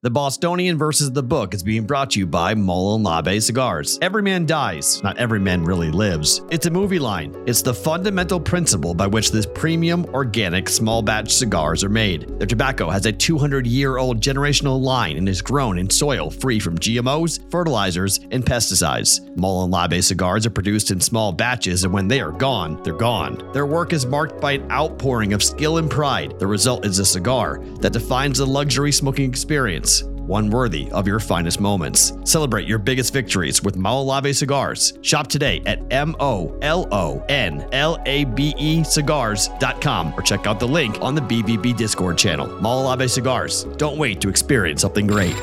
The Bostonian versus the Book is being brought to you by Molon Labe Cigars. Every man dies, not every man really lives. It's a movie line. It's the fundamental principle by which this premium, organic, small batch cigars are made. Their tobacco has a 200 year old generational line and is grown in soil free from GMOs, fertilizers, and pesticides. Molon Labe cigars are produced in small batches, and when they are gone, they're gone. Their work is marked by an outpouring of skill and pride. The result is a cigar that defines the luxury smoking experience one worthy of your finest moments. Celebrate your biggest victories with Molon Labe cigars. Shop today at M O L O N L A B E cigars.com or check out the link on the BVB Discord channel. Molon Labe cigars. Don't wait to experience something great.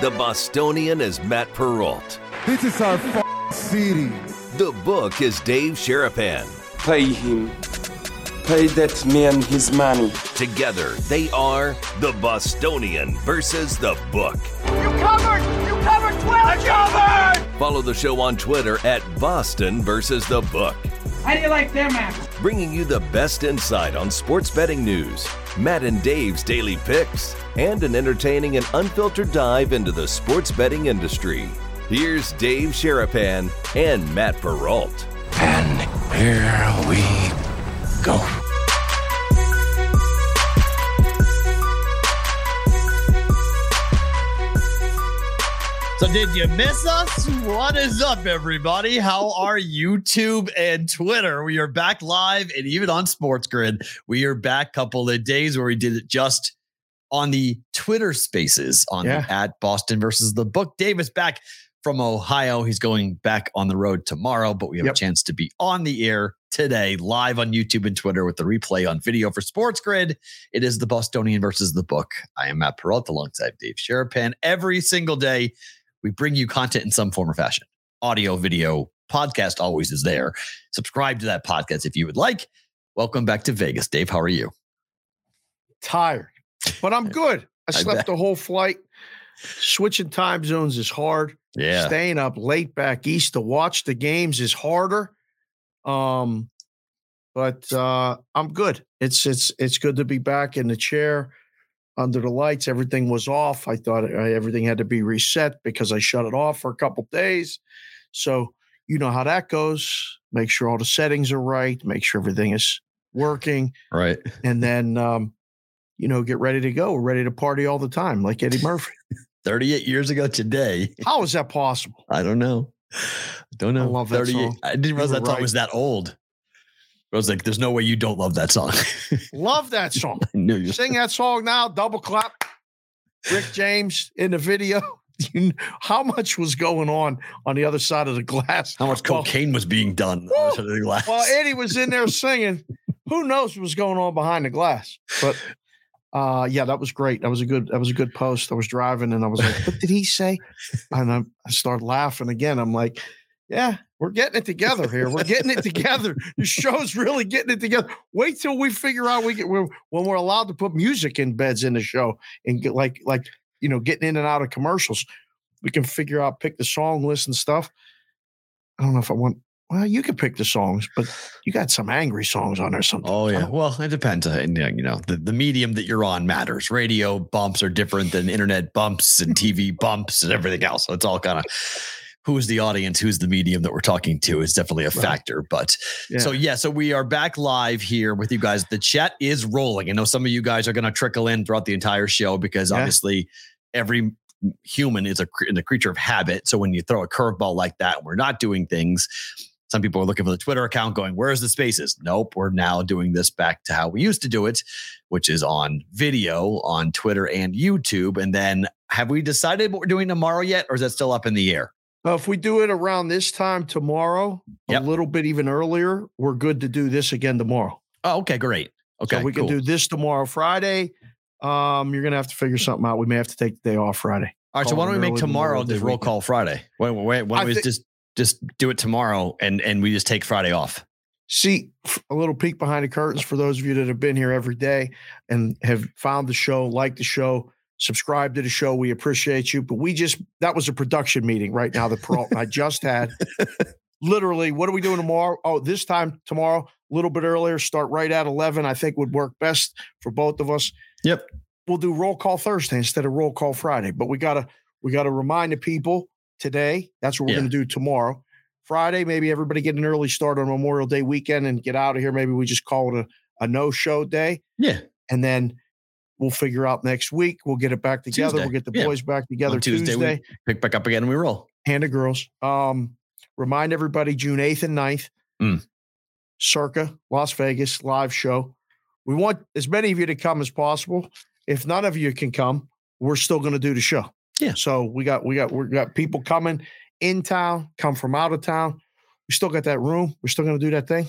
The Bostonian is Matt Perrault. This is our f- city. The book is Dave Sharapan. Pay him. Pay that man his money. Together, they are the Bostonian versus the book. You covered! You covered 12! I covered! Follow the show on Twitter at Boston versus the book. How do you like them apples? Bringing you the best insight on sports betting news, Matt and Dave's daily picks, and an entertaining and unfiltered dive into the sports betting industry. Here's Dave Sharapan and Matt Perrault. And here we go. So, did you miss us? What is up, everybody? How are YouTube and Twitter? We are back live and even on Sports Grid. We are back couple of days where we did it just on the Twitter spaces on Yeah. the, at Boston versus the book. Davis back from Ohio. He's going back on the road tomorrow, but we have Yep. a chance to be on the air today, live on YouTube and Twitter with the replay on video for Sports Grid. It is the Bostonian versus the book. I am Matt Peralta alongside Dave Sharapan. Every single day, we bring you content in some form or fashion. Audio, video, podcast always is there. Subscribe to that podcast if you would like. Welcome back to Vegas. Dave, how are you? Tired, but I'm good. I slept the whole flight. Switching time zones is hard. Yeah. Staying up late back east to watch the games is harder. Um, but uh, I'm good. It's it's it's good to be back in the chair under the lights. Everything was off. I thought uh, everything had to be reset because I shut it off for a couple days. So you know how that goes. Make sure all the settings are right. Make sure everything is working. Right. and then um, you know get ready to go. We're ready to party all the time, like Eddie Murphy. 38 years ago today. How is that possible? I don't know. I don't know. love that song. I didn't realize that song was that old. I was like, there's no way you don't love that song. Love that song. I you. Sing that song now. Double clap. Rick James in the video. How much was going on on the other side of the glass? How much Well- cocaine was being done Woo! under the glass? While Eddie was in there singing, who knows what was going on behind the glass? But uh, yeah, that was great. That was a good. That was a good post. I was driving and I was like, "What did he say?" And I, I started laughing again. I'm like, "Yeah, we're getting it together here. We're getting it together. The show's really getting it together. Wait till we figure out we get we're, when we're allowed to put music in beds in the show and get like like you know getting in and out of commercials. We can figure out pick the song list and stuff. I don't know if I want. Well, you can pick the songs, but you got some angry songs on there. Sometimes. Oh yeah. Well, it depends. uh, and, uh, You know, the, the medium that you're on matters. Radio bumps are different than internet bumps and TV bumps and everything else. So it's all kind of who's the audience, who's the medium that we're talking to is definitely a Right. factor. But so Yeah. yeah, so we are back live here with you guys. The chat is rolling. I know some of you guys are going to trickle in throughout the entire show because Yeah. obviously every human is a, a creature of habit. So when you throw a curveball like that, and we're not doing things. Some people are looking for the Twitter account going, where's the spaces? Nope, we're now doing this back to how we used to do it, which is on video on Twitter and YouTube. And then have we decided what we're doing tomorrow yet, or is that still up in the air? Uh, if we do it around this time tomorrow, Yep. a little bit even earlier, we're good to do this again tomorrow. Oh, okay, great. Okay, so we cool. can do this tomorrow, Friday. Um, you're gonna have to figure something out. We may have to take the day off Friday. All right, so why don't we make tomorrow just roll call Friday? Wait, wait, wait. Why don't we thi- just just do it tomorrow and and we just take Friday off? See a little peek behind the curtains for those of you that have been here every day and have found the show, liked the show, subscribe to the show. We appreciate you. But we just that was a production meeting right now that Perrault and I just had. Literally, what are we doing tomorrow? Oh, this time tomorrow, a little bit earlier, start right at 11. I think would work best for both of us. Yep. we'll do roll call Thursday instead of roll call Friday. But we gotta we gotta remind the people today. That's what we're Yeah. gonna do tomorrow. Friday, maybe everybody get an early start on Memorial Day weekend and get out of here. Maybe we just call it a, a no-show day. Yeah. And then we'll figure out next week. We'll get it back together. Tuesday. We'll get the Yeah. boys back together On Tuesday, Tuesday. pick back up again and we roll. and the girls. Um, remind everybody June 8th and 9th, Mm. circa Las Vegas live show. We want as many of you to come as possible. If none of you can come, we're still going to do the show. Yeah. So we got we got we got people coming in town, come from out of town. We still got that room. We're still going to do that thing.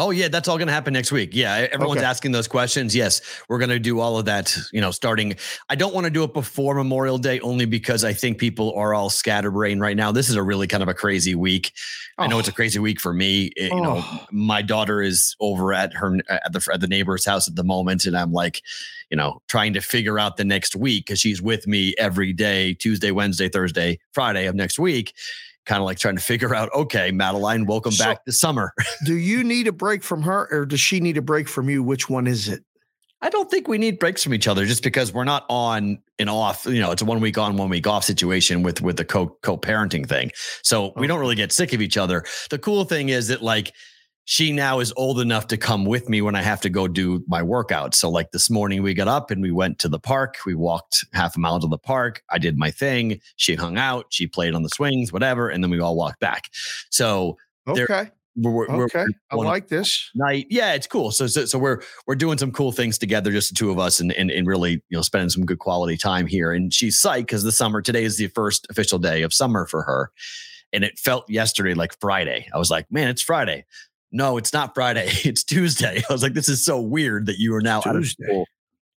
Oh yeah, that's all going to happen next week. Yeah, everyone's Okay. asking those questions. Yes, we're going to do all of that. You know, starting. I don't want to do it before Memorial Day only because I think people are all scatterbrained right now. This is a really kind of a crazy week. I know it's a Oh. crazy week for me. It- you know, Oh. my daughter is over at her at the at the neighbor's house at the moment, and I'm like, you know, trying to figure out the next week because she's with me every day, Tuesday, Wednesday, Thursday, Friday of next week. Kind of like trying to figure out, okay, Madeline, welcome So- back to summer. Do you need a break from her, or does she need a break from you? Which one is it? I don't think we need breaks from each other just because we're not on and off. You know, it's a one week on, one week off situation with with the co co parenting thing. So we oh. don't really get sick of each other. The cool thing is that like she now is old enough to come with me when I have to go do my workout. So like this morning we got up and we went to the park. We walked half a mile to the park. I did my thing. She hung out. She played on the swings, whatever, and then we all walked back. So Okay. we're, we're, we're Okay. I like this. night. Yeah, it's cool. So, so so we're we're doing some cool things together, just the two of us, and and, and really you know spending some good quality time here. And she's psyched because the summer today is the first official day of summer for her, and it felt yesterday like Friday. I was like, man, it's Friday. No, it's not Friday. It's Tuesday. I was like, this is so weird that you are now out of school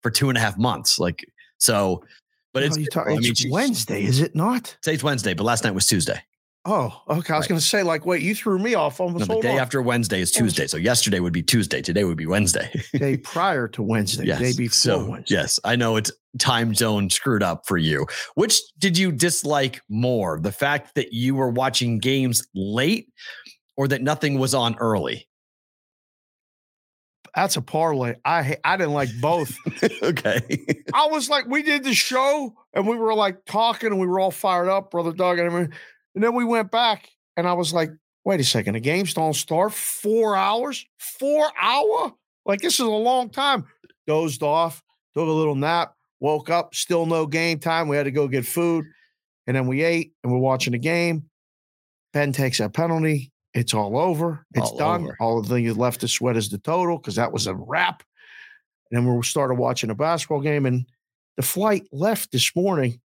for two and a half months. Like so, but it's talk- I mean, it's Wednesday, is it not? Today's Wednesday, but last night was Tuesday. Oh, okay. I was Right. going to say, like, wait, you threw me off No, the day on. after Wednesday is Tuesday. So yesterday would be Tuesday. Today would be Wednesday. day prior to Wednesday, day before so, Wednesday. Yes, I know it's time zone screwed up for you. Which did you dislike more? The fact that you were watching games late or that nothing was on early? That's a parlay. I I didn't like both. okay. I was like, we did the show and we were like talking and we were all fired up, brother Doug and everything. And then we went back and I was like, wait a second, the games don't start four hours, four hour. Like this is a long time. Dozed off, took a little nap, woke up, still no game time. We had to go get food, and then we ate and we're watching the game. Benn takes a penalty. It's all over. It's All done. over. All the thing left to sweat is the total because that was a wrap. And then we started watching a basketball game, and the flight left this morning.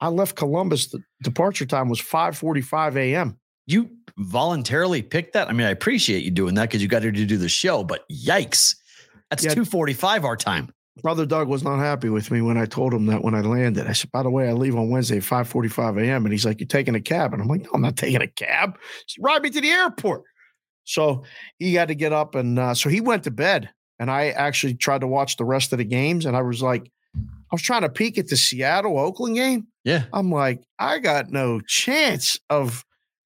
I left Columbus. The departure time was 5:45 a.m. you voluntarily picked that? I mean, I appreciate you doing that because you got here to do the show, but yikes. That's Yeah. 245 our time. Brother Doug was not happy with me when I told him that when I landed. I said, by the way, I leave on Wednesday at 5:45 a.m. And he's like, You're taking a cab. And I'm like, No, I'm not taking a cab. Just ride me to the airport. So he had to get up and uh, so he went to bed. And I actually tried to watch the rest of the games. And I was like, I was trying to peek at the Seattle Oakland game. Yeah. I'm like, I got no chance of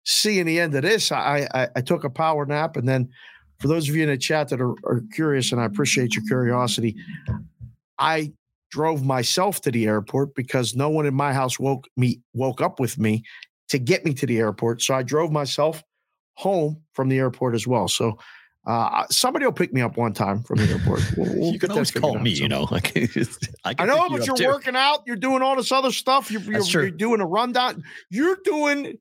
seeing the end of this. I I, I took a power nap, and then for those of you in the chat that are, are curious, and I appreciate your curiosity, I drove myself to the airport because no one in my house woke me woke up with me to get me to the airport. So I drove myself home from the airport as well. So uh, somebody will pick me up one time from the airport. We'll- we'll you can always call me, you know. Like I, I know, you but you're too. working out. You're doing all this other stuff. You're, you're, you're doing a rundown. You're doing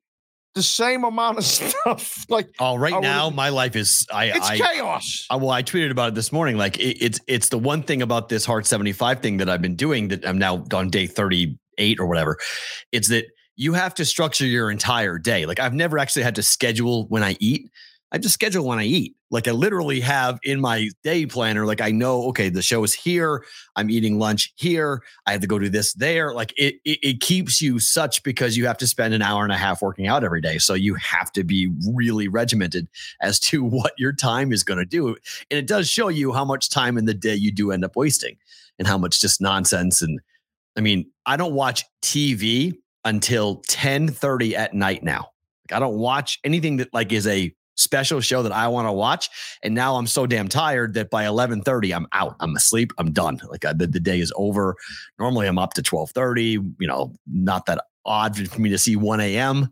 the same amount of stuff. Like Oh, right now my life is I it's I, chaos. I, well, I tweeted about it this morning. Like it, it's it's the one thing about this Hard 75 thing that I've been doing that I'm now on day 38 or whatever. It's that you have to structure your entire day. Like I've never actually had to schedule when I eat. I just schedule when I eat. Like I literally have in my day planner, like I know, okay, the show is here. I'm eating lunch here. I have to go do this there. Like it, it, it keeps you such because you have to spend an hour and a half working out every day. So you have to be really regimented as to what your time is going to do. And it does show you how much time in the day you do end up wasting and how much just nonsense. And I mean, I don't watch TV until 10 30 at night now. I don't watch anything that like is a special show that I want to watch. And now I'm so damn tired that by 11:30 I'm out. I'm asleep. I'm done. Like I, the, the day is over. Normally I'm up to 12:30. You know, not that odd for me to see 1 a.m.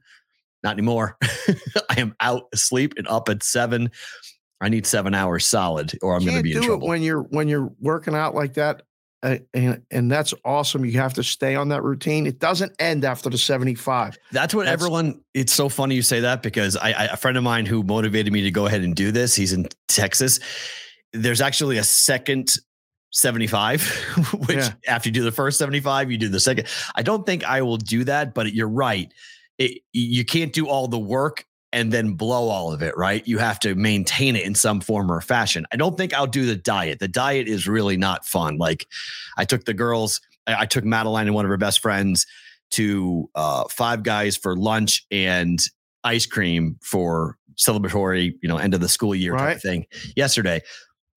Not anymore. I am out asleep and up at seven. I need seven hours solid, or I'm going to be in trouble. when you're when you're working out like that. Uh, and and that's awesome. You have to stay on that routine. It doesn't end after the 75. That's what that's, everyone. It's so funny you say that because I, I, a friend of mine who motivated me to go ahead and do this. He's in Texas. There's actually a second 75, which yeah. after you do the first 75, you do the second. I don't think I will do that, but you're right. It, you can't do all the work and then blow all of it, right? You have to maintain it in some form or fashion. I don't think I'll do the diet. The diet is really not fun. Like I took the girls, I, took Madeline and one of her best friends to uh, Five Guys for lunch and ice cream for celebratory, you know, end of the school year right. type of thing yesterday.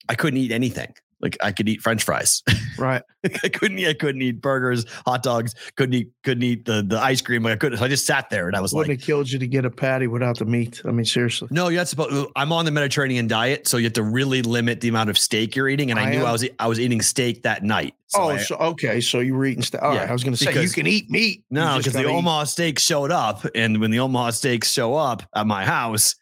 I couldn't eat anything. Like I could eat French fries. Right. I couldn't eat, I couldn't eat burgers, hot dogs, couldn't eat, couldn't eat the, the ice cream. Like I couldn't. So I just sat there and I was Wouldn't like, it killed you to get a patty without the meat? I mean, seriously. No, you're not supposed I'm on the Mediterranean diet. So you have to really limit the amount of steak you're eating. And I, I knew am. I was, I was eating steak that night. So oh, I, so okay. So you were eating steak. All yeah, right. I was going to say you can eat meat. No, because the eat. Omaha steak showed up. And when the Omaha steaks show up at my house,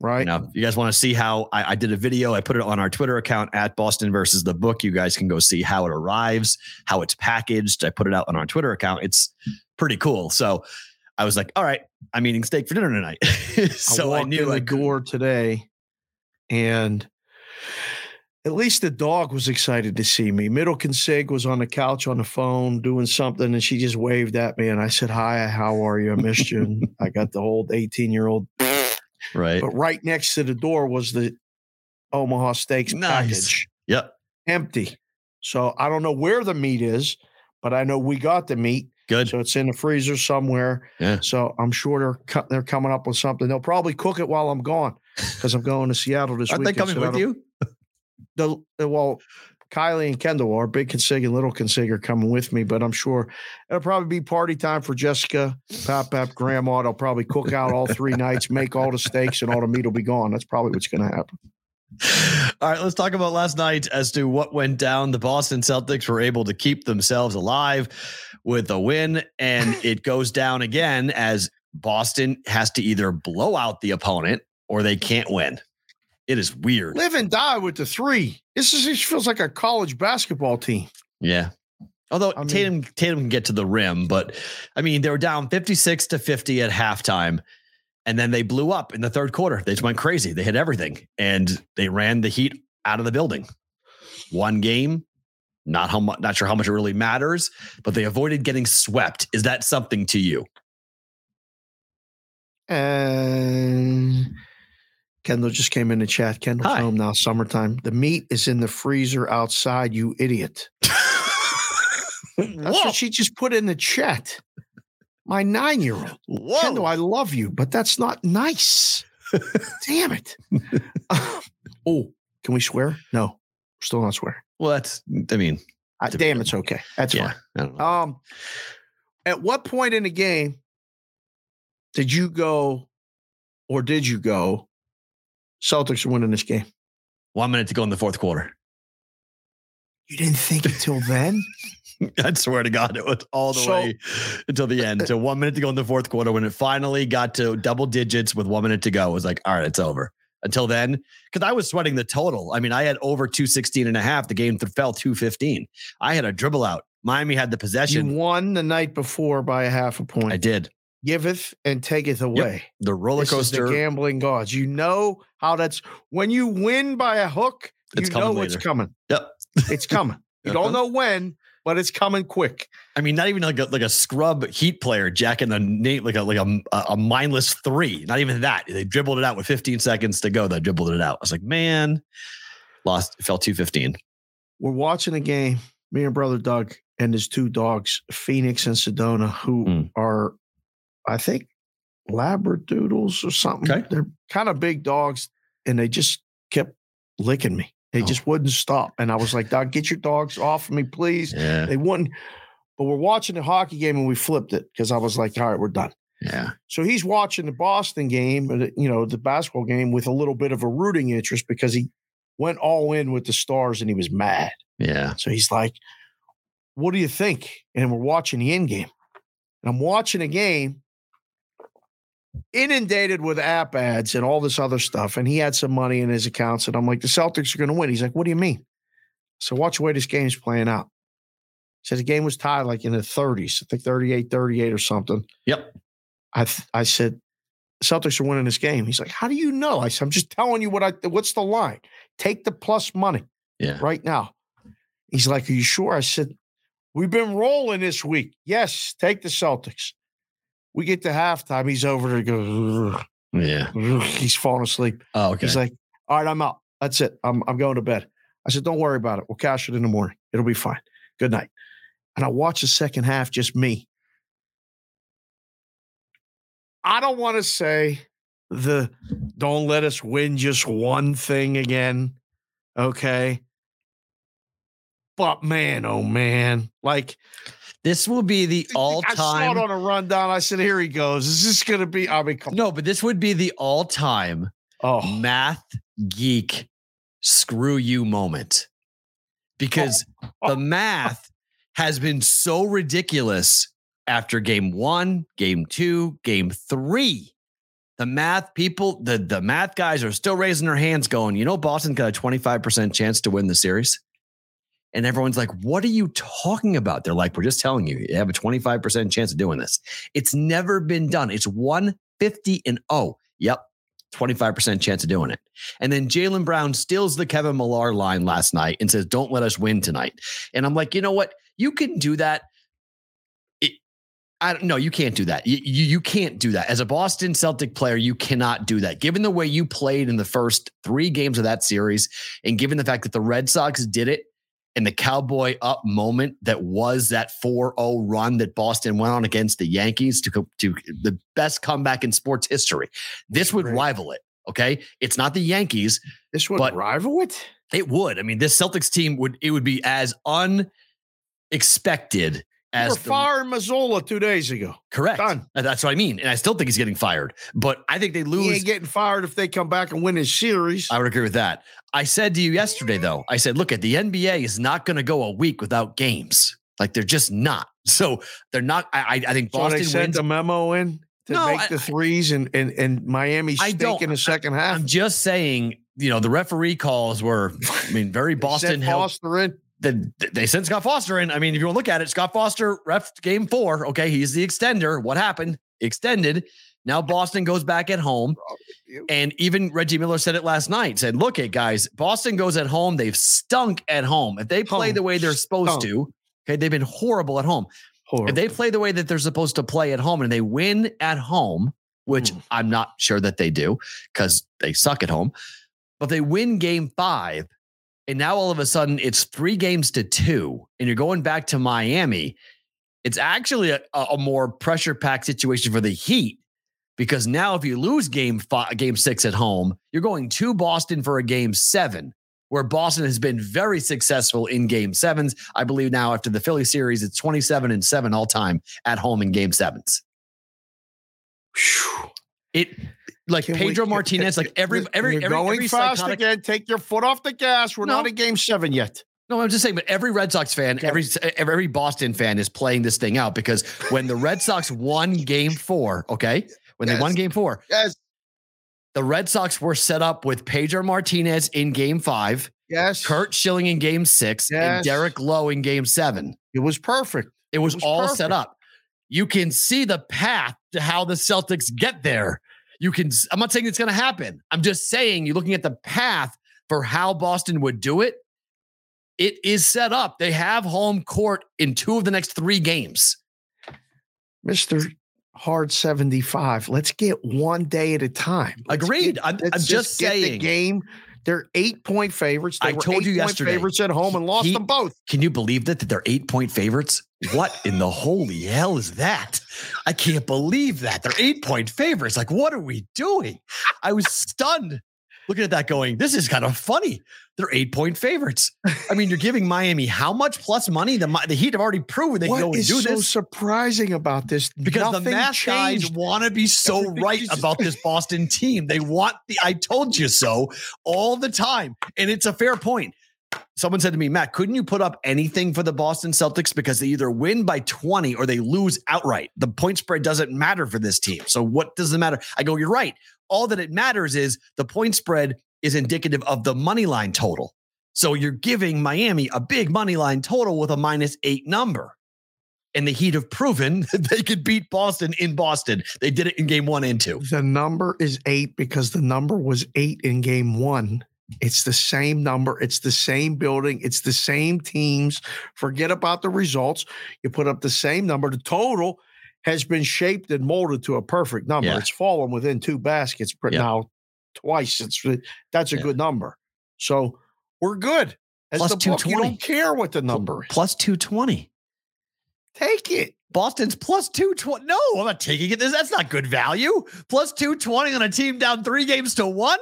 Right. Now, you guys want to see how I, I, did a video. I put it on our Twitter account at Boston versus the book. You guys can go see how it arrives, how it's packaged. I put it out on our Twitter account. It's pretty cool. So I was like, all right, I'm eating steak for dinner tonight. so I, I knew in the I door today and at least the dog was excited to see me. Middle Sig was on the couch on the phone doing something, and she just waved at me. And I said, Hi, how are you? I missed you. I got the old 18 year old Right. But right next to the door was the Omaha Steaks nice. package. Yep. Empty. So I don't know where the meat is, but I know we got the meat. Good. So it's in the freezer somewhere. Yeah. So I'm sure they're they're coming up with something. They'll probably cook it while I'm gone because I'm going to Seattle this week. Weekend. they coming so with you? The, well, Kylie and Kendall are big consig and little consig are coming with me, but I'm sure it'll probably be party time for Jessica, Pap Pap, Grandma. They'll probably cook out all three nights, make all the steaks, and all the meat will be gone. That's probably what's going to happen. All right, let's talk about last night as to what went down. The Boston Celtics were able to keep themselves alive with a win, and it goes down again as Boston has to either blow out the opponent or they can't win. It is weird. Live and die with the three. This is this feels like a college basketball team. Yeah. Although I mean, Tatum Tatum can get to the rim, but I mean they were down 56 to 50 at halftime. And then they blew up in the third quarter. They just went crazy. They hit everything and they ran the heat out of the building. One game, not how much, not sure how much it really matters, but they avoided getting swept. Is that something to you? And Kendall just came in the chat. Kendall's Hi. home now, summertime. The meat is in the freezer outside, you idiot. That's what she just put in the chat. My nine year old. Kendall, I love you, but that's not nice. Damn it. oh, can we swear? No, we're still not swear. Well, that's, I mean, uh, damn, it's okay. That's yeah, fine. Um, at what point in the game did you go or did you go Celtics are winning this game. One minute to go in the fourth quarter. You didn't think until then? I swear to God, it was all the so, way until the end. So one minute to go in the fourth quarter. When it finally got to double digits with one minute to go, it was like, all right, it's over. Until then, because I was sweating the total. I mean, I had over 216 and a half. The game fell 215. I had a dribble out. Miami had the possession. You won the night before by a half a point. I did giveth and taketh away. Yep. The roller coaster, the gambling gods. You know how that's when you win by a hook. It's you know what's coming. Yep, it's coming. You don't know when, but it's coming quick. I mean, not even like a, like a scrub Heat player jacking a name like a like a, a mindless three. Not even that. They dribbled it out with 15 seconds to go. They dribbled it out. I was like, man, lost. Fell 215. We're watching a game. Me and brother Doug and his two dogs, Phoenix and Sedona, who mm. are I think labradoodles or something. Okay. They're kind of big dogs, and they just kept licking me. They oh. just wouldn't stop, and I was like, "Dog, get your dogs off of me, please." Yeah. They wouldn't. But we're watching the hockey game, and we flipped it because I was like, "All right, we're done." Yeah. So he's watching the Boston game, uh, you know, the basketball game with a little bit of a rooting interest because he went all in with the stars and he was mad. Yeah. So he's like, What do you think? And we're watching the end game. And I'm watching a game inundated with app ads and all this other stuff. And he had some money in his accounts. And I'm like, The Celtics are going to win. He's like, What do you mean? So watch the way this game's playing out. He said the game was tied like in the 30s, I think 38 38 or something. Yep. I th- I said, Celtics are winning this game. He's like, How do you know? I said, I'm just telling you what I what's the line? Take the plus money Yeah. right now. He's like, Are you sure? I said, We've been rolling this week. Yes, take the Celtics. We get to halftime. He's over there, goes, Yeah. he's falling asleep. Oh, okay. He's like, All right, I'm out. That's it. I'm, I'm going to bed. I said, Don't worry about it. We'll cash it in the morning. It'll be fine. Good night. And I watched the second half, just me. I don't want to say the don't let us win just one thing again. Okay. But man, oh man. Like this will be the all time. I saw it on a rundown. I said, here he goes. Is this gonna be? I mean, come No, but this would be the all time Oh, math geek screw you moment because the math has been so ridiculous after game one, game two, game three. The math people, the, the math guys are still raising their hands, going, you know, Boston's got a 25% chance to win the series. And everyone's like, what are you talking about? They're like, we're just telling you, you have a 25% chance of doing this. It's never been done. It's 150 and oh, yep, 25% chance of doing it. And then Jaylen Brown steals the Kevin Millar line last night and says, Don't let us win tonight. And I'm like, you know what? You can do that. I don't know. You can't do that. You, you, you can't do that. As a Boston Celtic player, you cannot do that. Given the way you played in the first three games of that series, and given the fact that the Red Sox did it in the cowboy up moment that was that 4-0 run that Boston went on against the Yankees to, to the best comeback in sports history. This would Great. rival it. Okay. It's not the Yankees. this would but- rival it. It would. I mean, this Celtics team would it would be as unexpected as We're the- firing Mazzulla two days ago. correct. Done. That's what I mean. And I still think he's getting fired. But I think they lose. He ain't getting fired if they come back and win his series. I would agree with that. I said to you yesterday, though, I said, look at the NBA is not going to go a week without games. Like they're just not. So they're not. I, I- think so Boston they sent wins. a memo in to No, make I- the threes and and and Miami stink in the second half. I'm just saying, you know, the referee calls were, I mean, very They Boston sent held Foster in. the, they sent Scott Foster in. I mean, if you want to look at it, Scott Foster ref game four. Okay, he's the extender. What happened? Extended. Now Boston goes back at home. And even Reggie Miller said it last night. Said, "Look, at guys, Boston goes at home. They've stunk at home. If they play Home the way they're supposed stunk. to, okay, they've been horrible at home. Horrible. If they play the way that they're supposed to play at home and they win at home, which Mm. I'm not sure that they do because they suck at home, but they win game five, and now all of a sudden it's three games to two, and you're going back to Miami. It's actually a, a more pressure packed situation for the Heat because now if you lose game five, game six at home, you're going to Boston for a game seven, where Boston has been very successful in game sevens. I believe now after the Philly series, it's 27 and seven all time at home in game sevens. It like Can Pedro can- Martinez, can- like every every you're every, going every fast psychotic. again. Take your foot off the gas. We're No. not in game seven yet. No, I'm just saying, but every Red Sox fan, Okay. every every Boston fan is playing this thing out because when the Red Sox won Game Four, okay, when they won Game Four, Yes. the Red Sox were set up with Pedro Martinez in Game Five, Yes. Curt Schilling in Game Six, and Derek Lowe in Game Seven. It was perfect. It was, was all set up. You can see the path to how the Celtics get there. You can. I'm not saying it's going to happen. I'm just saying you're looking at the path for how Boston would do it. It is set up. They have home court in two of the next three games. Mr. Hard 75. Let's get one day at a time. Let's Agreed. get- I'm, I'm just get the saying. game. They're eight point favorites. They I were told you yesterday. favorites at home and lost He- them both. Can you believe that, that they're eight point favorites? What in the holy hell is that? I can't believe that. They're eight point favorites. Like, what are we doing? I was stunned. Looking at that going, this is kind of funny. They're eight point favorites. I mean, you're giving Miami how much plus money? The, the Heat have already proven they what can go and is do so this. surprising about this? Because Nothing the math guys want to be so Everything right about this Boston team. They want the I told you so all the time. And it's a fair point. Someone said to me, Matt, couldn't you put up anything for the Boston Celtics because they either win by 20 or they lose outright? The point spread doesn't matter for this team. So what does it matter? I go, you're right. All that it matters is the point spread is indicative of the money line total. So you're giving Miami a big money line total with a minus eight number. And the Heat have proven that they could beat Boston in Boston. They did it in game one and two. The number is eight because the number was eight in game one. It's the same number. It's the same building. It's the same teams. Forget about the results. You put up the same number. The total has been shaped and molded to a perfect number. Yeah. It's fallen within two baskets but Yeah. now twice. It's that's a Yeah. good number. So we're good. As Plus the book, you don't care what the number is. Plus 220. Take it. Boston's plus 220. No, I'm not taking it. That's not good value. Plus 220 on a team down three games to one.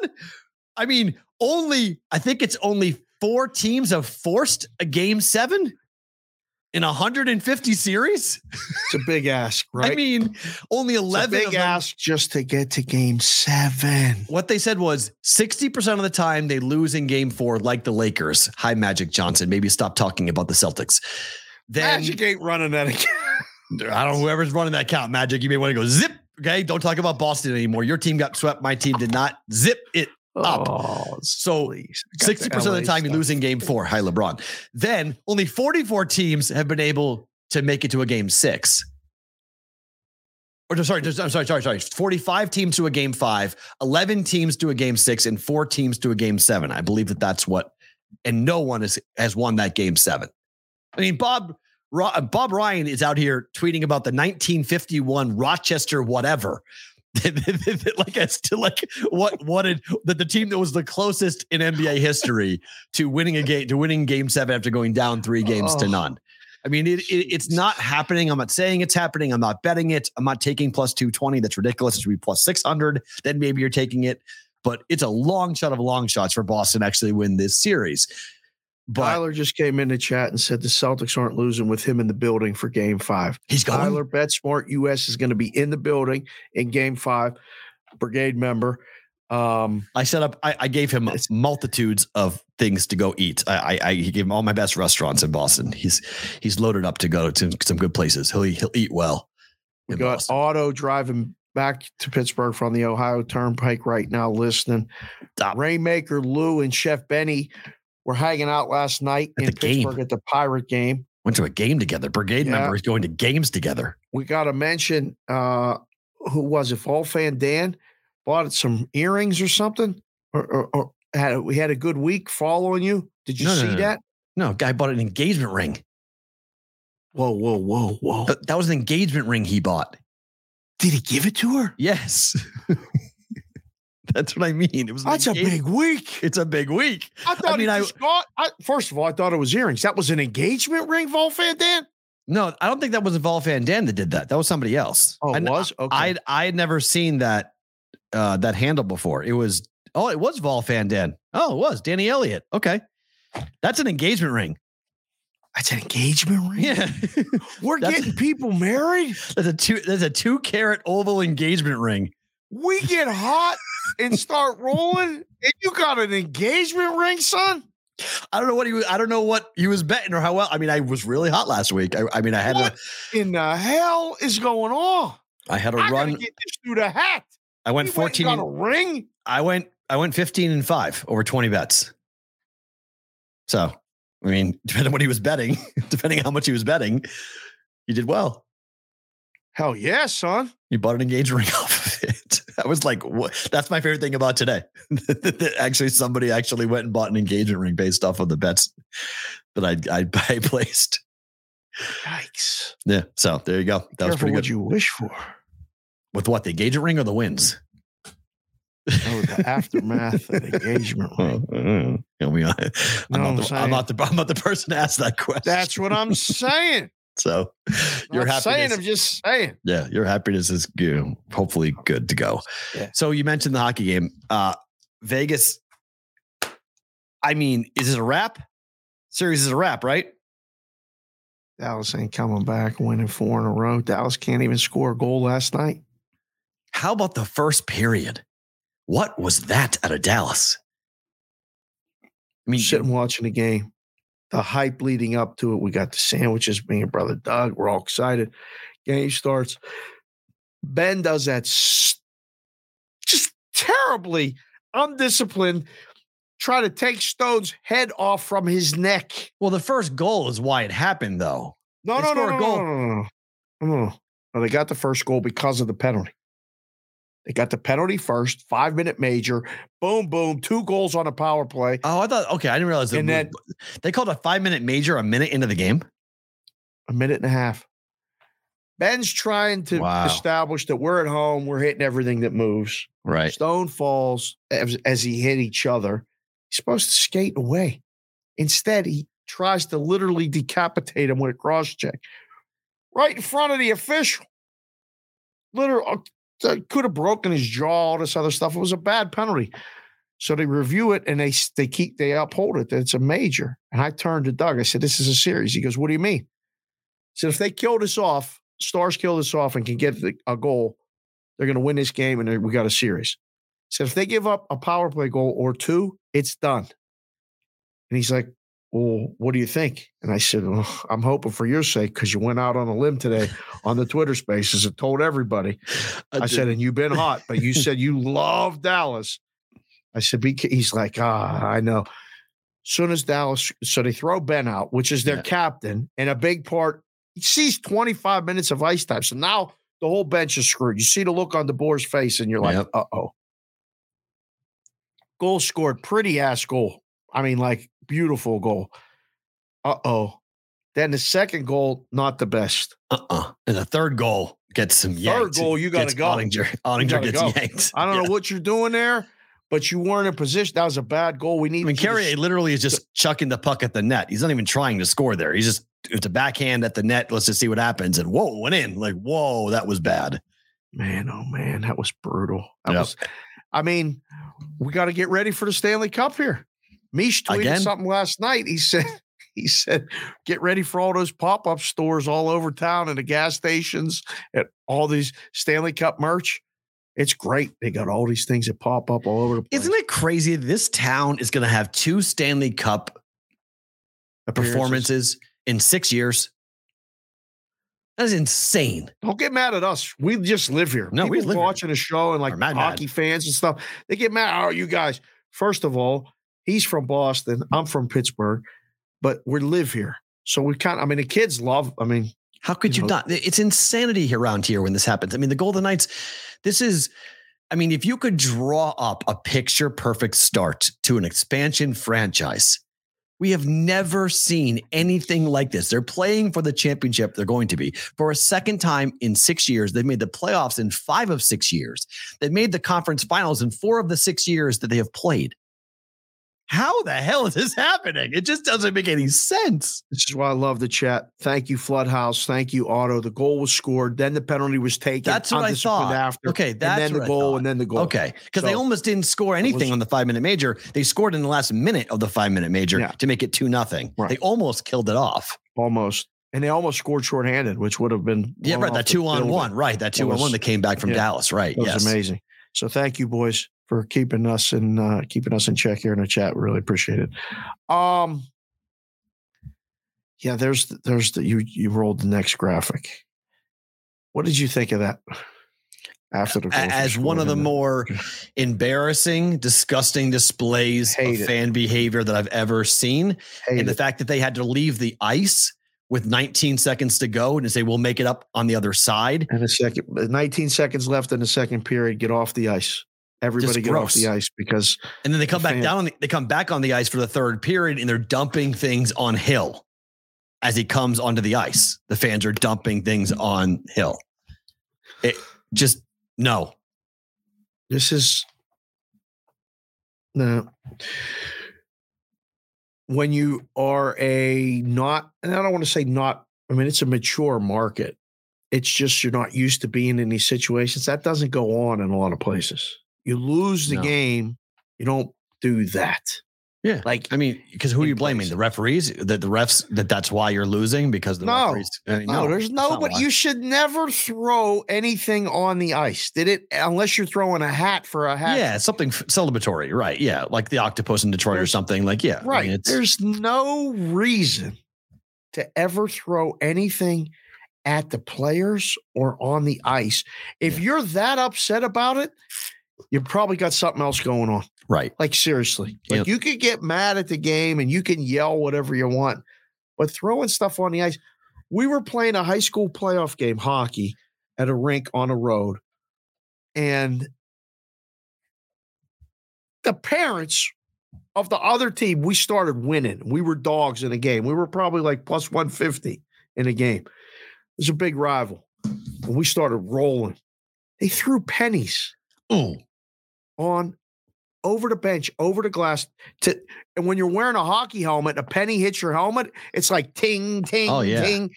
I mean, only, I think it's only four teams have forced a game seven in 150 series. It's a big ask, right? I mean, only It's a 11 big of them- ask just to get to game seven. What they said was 60% of the time they lose in game four, like the Lakers. Hi, Magic Johnson. Maybe stop talking about the Celtics. Then Magic ain't running that again. I don't know whoever's running that count, Magic. You may want to go zip. Okay. Don't talk about Boston anymore. Your team got swept. My team did not zip it. Up. Oh, So please. I got 60% of the time you lose in game four. Hi, LeBron. Then only 44 teams have been able to make it to a game six. Or no, sorry, just- I'm sorry, sorry, sorry. 45 teams to a game five, 11 teams to a game six, and four teams to a game seven. I believe that that's what, and no one has, has won that game seven. I mean, Bob Bob Ryan is out here tweeting about the 1951 Rochester whatever. like as to like what what did the, the team that was the closest in NBA history to winning a game to winning game seven after going down three games to Oh. none. I mean, it, it, it's not happening. I'm not saying it's happening. I'm not betting it. I'm not taking plus 220. That's ridiculous. It should be plus 600. Then maybe you're taking it. But it's a long shot of long shots for Boston actually win this series. But Tyler just came in the chat and said the Celtics aren't losing with him in the building for game five. he's going. Tyler BetSmart US is going to be in the building in game five, brigade member. Um, I set up. I, I gave him multitudes of things to go eat. I, I, I he gave him all my best restaurants in Boston. He's he's loaded up to go to some good places. He'll he'll eat well. we got Boston. Auto driving back to Pittsburgh from the Ohio Turnpike right now listening. Stop. Rainmaker Lou and Chef Benny were hanging out last night At in the game. Pittsburgh at the Pirate game. Went to a game together. Brigade Yeah. members going to games together. we got to mention uh who was it? Fall fan Dan bought some earrings or something, or, or, or had we had a good week following you. Did you No, no, see no, no. that? No, guy bought an engagement ring. Whoa, whoa, whoa, whoa! Th- That was an engagement ring he bought. Did he give it to her? Yes. That's what I mean. It was an That's a big week. It's a big week. I thought I mean, he I- just got. I, first of all, I thought it was earrings. That was an engagement ring, Vol fan Dan. No, I don't think that was a Vol Van Dam that did that. That was somebody else. Oh, I, it was okay. I I had never seen that uh that handle before. It was oh, it was Vol Van Dam. Oh, it was Danny Elliott. Okay. That's an engagement ring. That's an engagement ring. Yeah. We're That's- getting people married. that's a two that's a two carat oval engagement ring. We get hot and start rolling, and you got an engagement ring, son. I don't know what he was, I don't know what he was betting or how well. I mean, I was really hot last week. I, I mean, I had What to in the hell is going on? I had to I run. get this dude a hat. I went He went 14 and got a ring. I went I went 15 and 5 over 20 bets. So, I mean, depending on what he was betting, depending on how much he was betting, he did well. Hell yeah, son. You bought an engagement ring off. I was like, what? That's my favorite thing about today. That actually, somebody actually went and bought an engagement ring based off of the bets that I I, I placed. Yikes. Yeah. So there you go. That was pretty good. what you wish for. With what? The engagement ring or the wins? Oh, the aftermath of the engagement ring. Oh, mm. You know, I'm, not the, I'm not the I'm not the person to ask that question. That's what I'm saying. So. Your I'm saying, happiness, I'm just saying. yeah, your happiness is you know, hopefully good to go. Yeah. So you mentioned the hockey game. Uh, Vegas. I mean, is this a wrap? Series is a wrap, right? Dallas ain't coming back, winning four in a row. Dallas can't even score a goal last night. How about the first period? What was that out of Dallas? I mean, sitting watching the game, the hype leading up to it. We got the sandwiches. Me and brother Doug, we're all excited. Game starts. Benn does that s- just terribly undisciplined. Try to take Stone's head off from his neck. Well, the first goal is why it happened, though. No, They no, no, no, goal. no, no, no, no, no, no. They got the first goal because of the penalty. They got the penalty first, five minute major, boom, boom, two goals on a power play. Oh, I thought. Okay, I didn't realize. And then- they called a five minute major a minute into the game. a minute and a half. Benn's trying to Wow. establish that we're at home, we're hitting everything that moves. Right. Stone falls as, as he hit each other. He's supposed to skate away. Instead, he tries to literally decapitate him with a cross check right in front of the official. Literally, uh, could have broken his jaw, all this other stuff. It was a bad penalty. So they review it and they they keep they uphold it. That it's a major. And I turned to Doug. I said, "This is a series." He goes, "What do you mean?" I said, "If they kill this off, Stars kill this off and can get the, a goal, they're going to win this game, and we got a series." I said, "If they give up a power play goal or two, it's done." And he's like, "Well, what do you think?" And I said, well, "I'm hoping for your sake because you went out on a limb today on the Twitter Spaces and told everybody." I said, "And you've been hot, but you said you love Dallas." I said, Be, "He's like, ah, I know." Soon as Dallas, so they throw Benn out, which is their Yeah. captain, and a big part. He sees 25 minutes of ice time, so now the whole bench is screwed. You see the look on DeBoer's face, and you're like, Yep. "Uh oh." Goal scored, pretty ass goal. I mean, like beautiful goal. Uh oh. Then the second goal, not the best. Uh uh And the third goal gets some yanked. Third goal, you gotta go. Oettinger, Oettinger gets go. yanked. I don't Yeah. know what you're doing there, but you weren't in position. That was a bad goal. We need. I mean, to Carrier literally is just chucking the puck at the net. He's not even trying to score there. He's just it's a backhand at the net. Let's just see what happens. And whoa, went in. Like whoa, that was bad. Man, oh man, that was brutal. That Yep. was, I mean, we got to get ready for the Stanley Cup here. Mish tweeted Again? something last night. He said, he said, get ready for all those pop-up stores all over town and the gas stations and all these Stanley Cup merch. It's great. They got all these things that pop up all over the place. Isn't it crazy? This town is going to have two Stanley Cup performances in six years. That is insane. Don't get mad at us. We just live here. No, we People live here. watching the show and like Are mad, hockey fans and stuff. They get mad. Oh, you guys. First of all, he's from Boston. I'm from Pittsburgh, but we live here. So we kind of, I mean, the kids love, I mean, How could you You know- not? It's insanity around here when this happens. I mean, the Golden Knights, this is, I mean, if you could draw up a picture perfect start to an expansion franchise, we have never seen anything like this. They're playing for the championship. They're going to be for a second time in six years. They've made the playoffs in five of six years. They've made the conference finals in four of the six years that they have played. How the hell is this happening? It just doesn't make any sense. this is why I love the chat. Thank you, Floodhouse. Thank you, Otto. The goal was scored. Then the penalty was taken. That's what I thought. After. Okay, that's and then the goal, and then the goal. Okay, because they almost didn't score anything was- on the five minute major. They scored in the last minute of the five minute major Yeah. to make it two nothing. Right. They almost killed it off. almost. And they almost scored shorthanded, which would have been Yeah, right. That two on one, right? That two on one that came back from yeah, Dallas, right? That was yes, amazing. So thank you, boys, for keeping us in uh, keeping us in check here in the chat. Really appreciate it. Um, yeah, there's the- there's the you you rolled the next graphic. What did you think of that? After the A- goals were as one of the more embarrassing, disgusting displays Hate of it. fan behavior that I've ever seen, Hate and the it. fact that they had to leave the ice with 19 seconds to go and say we'll make it up on the other side. and a second, 19 seconds left in the second period. Get off the ice. Everybody get off the ice because And then they come The back fan- down. On the, they come back on the ice for the third period, and they're dumping things on Hill as he comes onto the ice. The fans are dumping things on Hill. It just no. this is no when you are a not and i don't want to say not i mean it's a mature market it's just you're not used to being in these situations that doesn't go on in a lot of places you lose the No. game You don't do that. Yeah. Like I mean, because who are you blaming? place. The referees? That the refs? That that's why you're losing because the No. referees? uh, no, there's it's not nobody. why. You should never throw anything on the ice. Did it unless you're throwing a hat for a hat? Yeah, something celebratory, right? Yeah, like the octopus in Detroit or something. Like, yeah, I mean, Right. There's no reason to ever throw anything at the players or on the ice. If you're that upset about it, you probably got something else going on. right. Like seriously. Like Yep. you could get mad at the game and you can yell whatever you want, but throwing stuff on the ice. We were playing a high school playoff game, hockey, at a rink on a road. And the parents of the other team, we started winning. We were dogs in the game. We were probably like plus 150 in the game. It was a big rival. And we started rolling. They threw pennies Oh, on over the bench, over the glass. To and when you're wearing a hockey helmet, a penny hits your helmet, it's like ting, ting, Oh, yeah. ting.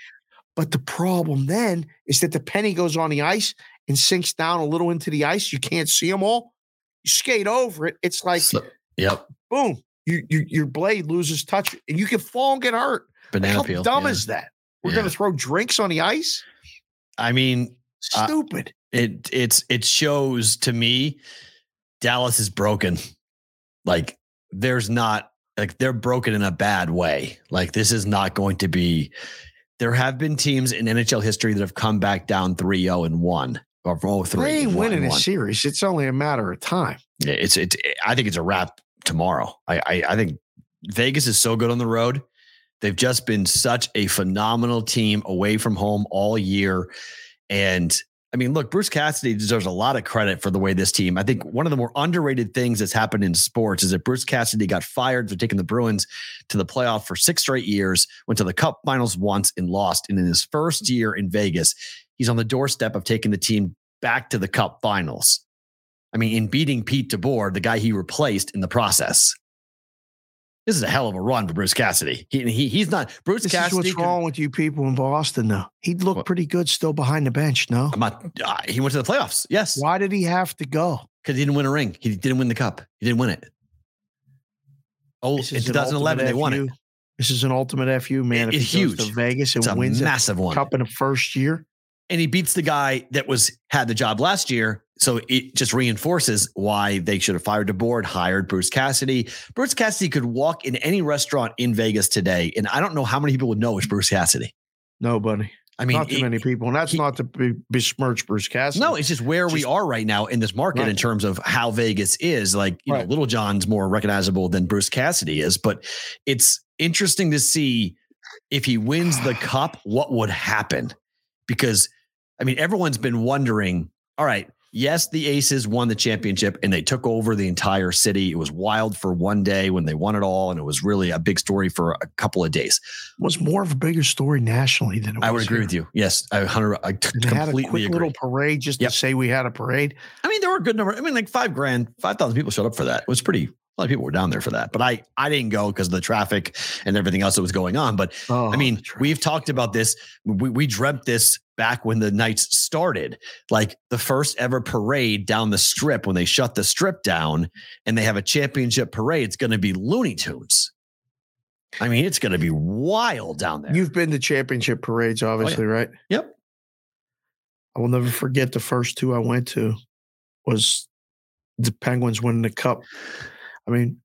But the problem then is that the penny goes on the ice and sinks down a little into the ice. You can't see them all. You skate over it. It's like so- yep. boom, you, you your blade loses touch, and you can fall and get hurt. Banana How peel. dumb yeah. is that? We're Yeah. gonna throw drinks on the ice? I mean, Uh, Stupid. it it's it shows to me Dallas is broken. Like there's not like they're broken in a bad way. Like this is not going to be there have been teams in NHL history that have come back down 3-0 and won or 0-3. they ain't winning a series. It's only a matter of time. Yeah, it's it's I think it's a wrap tomorrow. I, I I think Vegas is so good on the road. They've just been such a phenomenal team away from home all year. And I mean, look, Bruce Cassidy deserves a lot of credit for the way this team. I think one of the more underrated things that's happened in sports is that Bruce Cassidy got fired for taking the Bruins to the playoff for six straight years, went to the cup finals once and lost. And in his first year in Vegas, he's on the doorstep of taking the team back to the cup finals. I mean, in beating Pete DeBoer, the guy he replaced in the process. This is a hell of a run for Bruce Cassidy. He, he he's not Bruce This Cassidy. is what's wrong with you people in Boston, though. He'd look What? pretty good still behind the bench, no? Not. Uh, he went to the playoffs. Yes, Why did he have to go? because he didn't win a ring. He didn't win the cup. He didn't win it. Oh, in This is 2011 they won it. This is an ultimate FU, man. It- if it's he goes to huge. Vegas and It's wins a massive one. cup in the first year, and he beats the guy that was had the job last year. So it just reinforces why they should have fired DeBoer, hired Bruce Cassidy. Bruce Cassidy could walk in any restaurant in Vegas today, and I don't know how many people would know it's Bruce Cassidy. nobody. I mean, not too it- many people. And that's he- not to be, besmirch Bruce Cassidy. No, it's just where we are right now in this market in terms of how Vegas is. Like, you know, Lil Jon's more recognizable than Bruce Cassidy is, but it's interesting to see if he wins the cup, what would happen? Because, I mean, everyone's been wondering all right, yes, the Aces won the championship and they took over the entire city. It was wild for one day when they won it all, and it was really a big story for a couple of days. was more of a bigger story nationally than it was I would agree here. with you. Yes, I, 100, I t- they had a quick agree. little parade just Yep. to say we had a parade. I mean, there were a good number. I mean, like five grand, five thousand people showed up for that. It was pretty. A lot of people were down there for that, but I I didn't go because of the traffic and everything else that was going on. But Oh, I mean, we've talked about this. We we dreamt this back when the Knights started, like the first ever parade down the strip when they shut the strip down and they have a championship parade. It's going to be Looney Tunes. I mean, it's going to be wild down there. You've been to championship parades, oh, obviously, right? Yep. I will never forget the first two I went to was the Penguins winning the cup. I mean,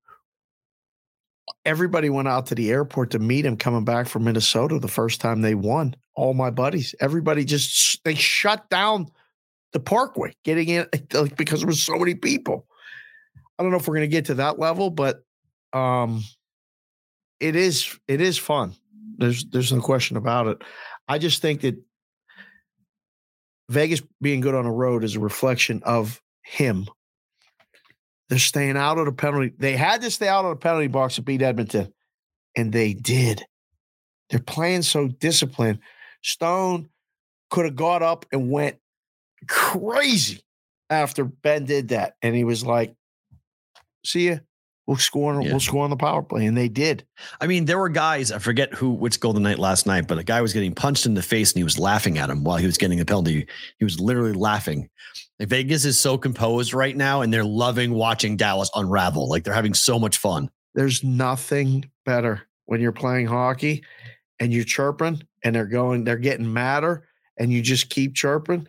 everybody went out to the airport to meet him coming back from Minnesota the first time they won. All my buddies, everybody just they shut down the parkway getting in because there was so many people. I don't know if we're going to get to that level, but um it is it is fun. There's there's no question about it. I just think that Vegas being good on the road is a reflection of him. They're staying out of the penalty. They had to stay out of the penalty box to beat Edmonton, and they did. They're playing so disciplined. Stone could have got up and went crazy after Benn did that, and he was like, "See ya." We'll score. Yeah. We'll score on the power play, and they did. I mean, there were guys, I forget who, which Golden Knight last night, but a guy was getting punched in the face and he was laughing at him while he was getting a penalty. He was literally laughing. Like Vegas is so composed right now and they're loving watching Dallas unravel. Like they're having so much fun. There's nothing better when you're playing hockey and you're chirping and they're going, they're getting madder, and you just keep chirping.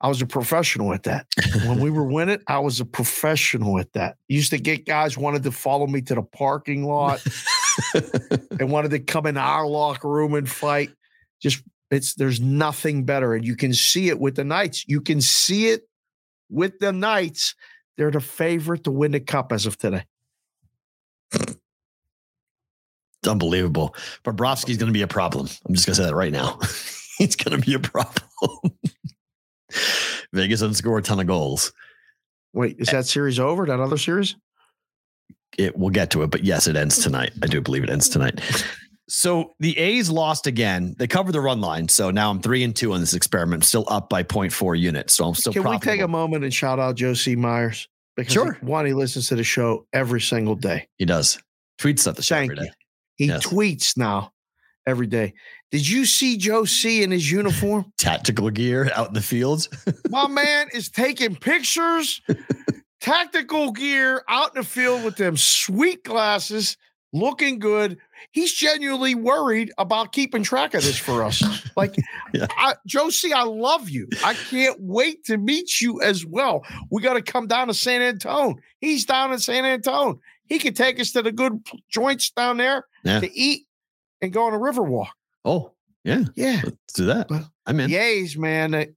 I was a professional at that. When we were winning, I was a professional at that. Used to get guys wanted to follow me to the parking lot and wanted to come in our locker room and fight. Just it's there's nothing better, and you can see it with the Knights. You can see it with the Knights. They're the favorite to win the cup as of today. It's unbelievable. Bobrovsky's going to be a problem. I'm just going to say that right now. He's going to be a problem. Vegas doesn't score a ton of goals. Wait, is that series over? That other series? It we'll get to it, but yes, it ends tonight. I do believe it ends tonight. So the A's lost again. They covered the run line. So now I'm three and two on this experiment. I'm still up by 0.4 units. So I'm still Can we take a moment and shout out Joe C. Myers? Because Sure. one, he listens to the show every single day. He does. Tweets at the show Thank every you. He Yes. tweets now every day. Did you see Joe C in his uniform? Tactical gear out in the fields. My man is taking pictures, tactical gear out in the field with them sweet glasses, looking good. He's genuinely worried about keeping track of this for us. Like, Yeah. I, C, I love you. I can't wait to meet you as well. We got to come down to San Antone. He's down in San Antone. He could take us to the good joints down there Yeah. to eat and go on a river walk. Oh, yeah. Yeah. Let's do that. Well, I'm in. Yays, man. They,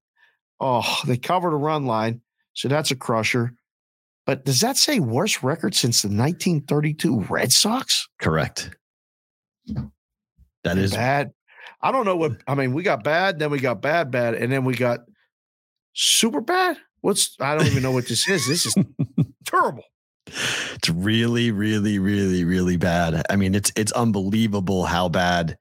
oh, they covered a run line. So that's a crusher. But does that say worst record since the 1932 Red Sox? Correct. That is bad. I don't know what I mean. We got bad, then we got bad, bad, and then we got super bad. What's I don't even know what this is. This is terrible. it's really, really, really, really bad. I mean, it's it's unbelievable how bad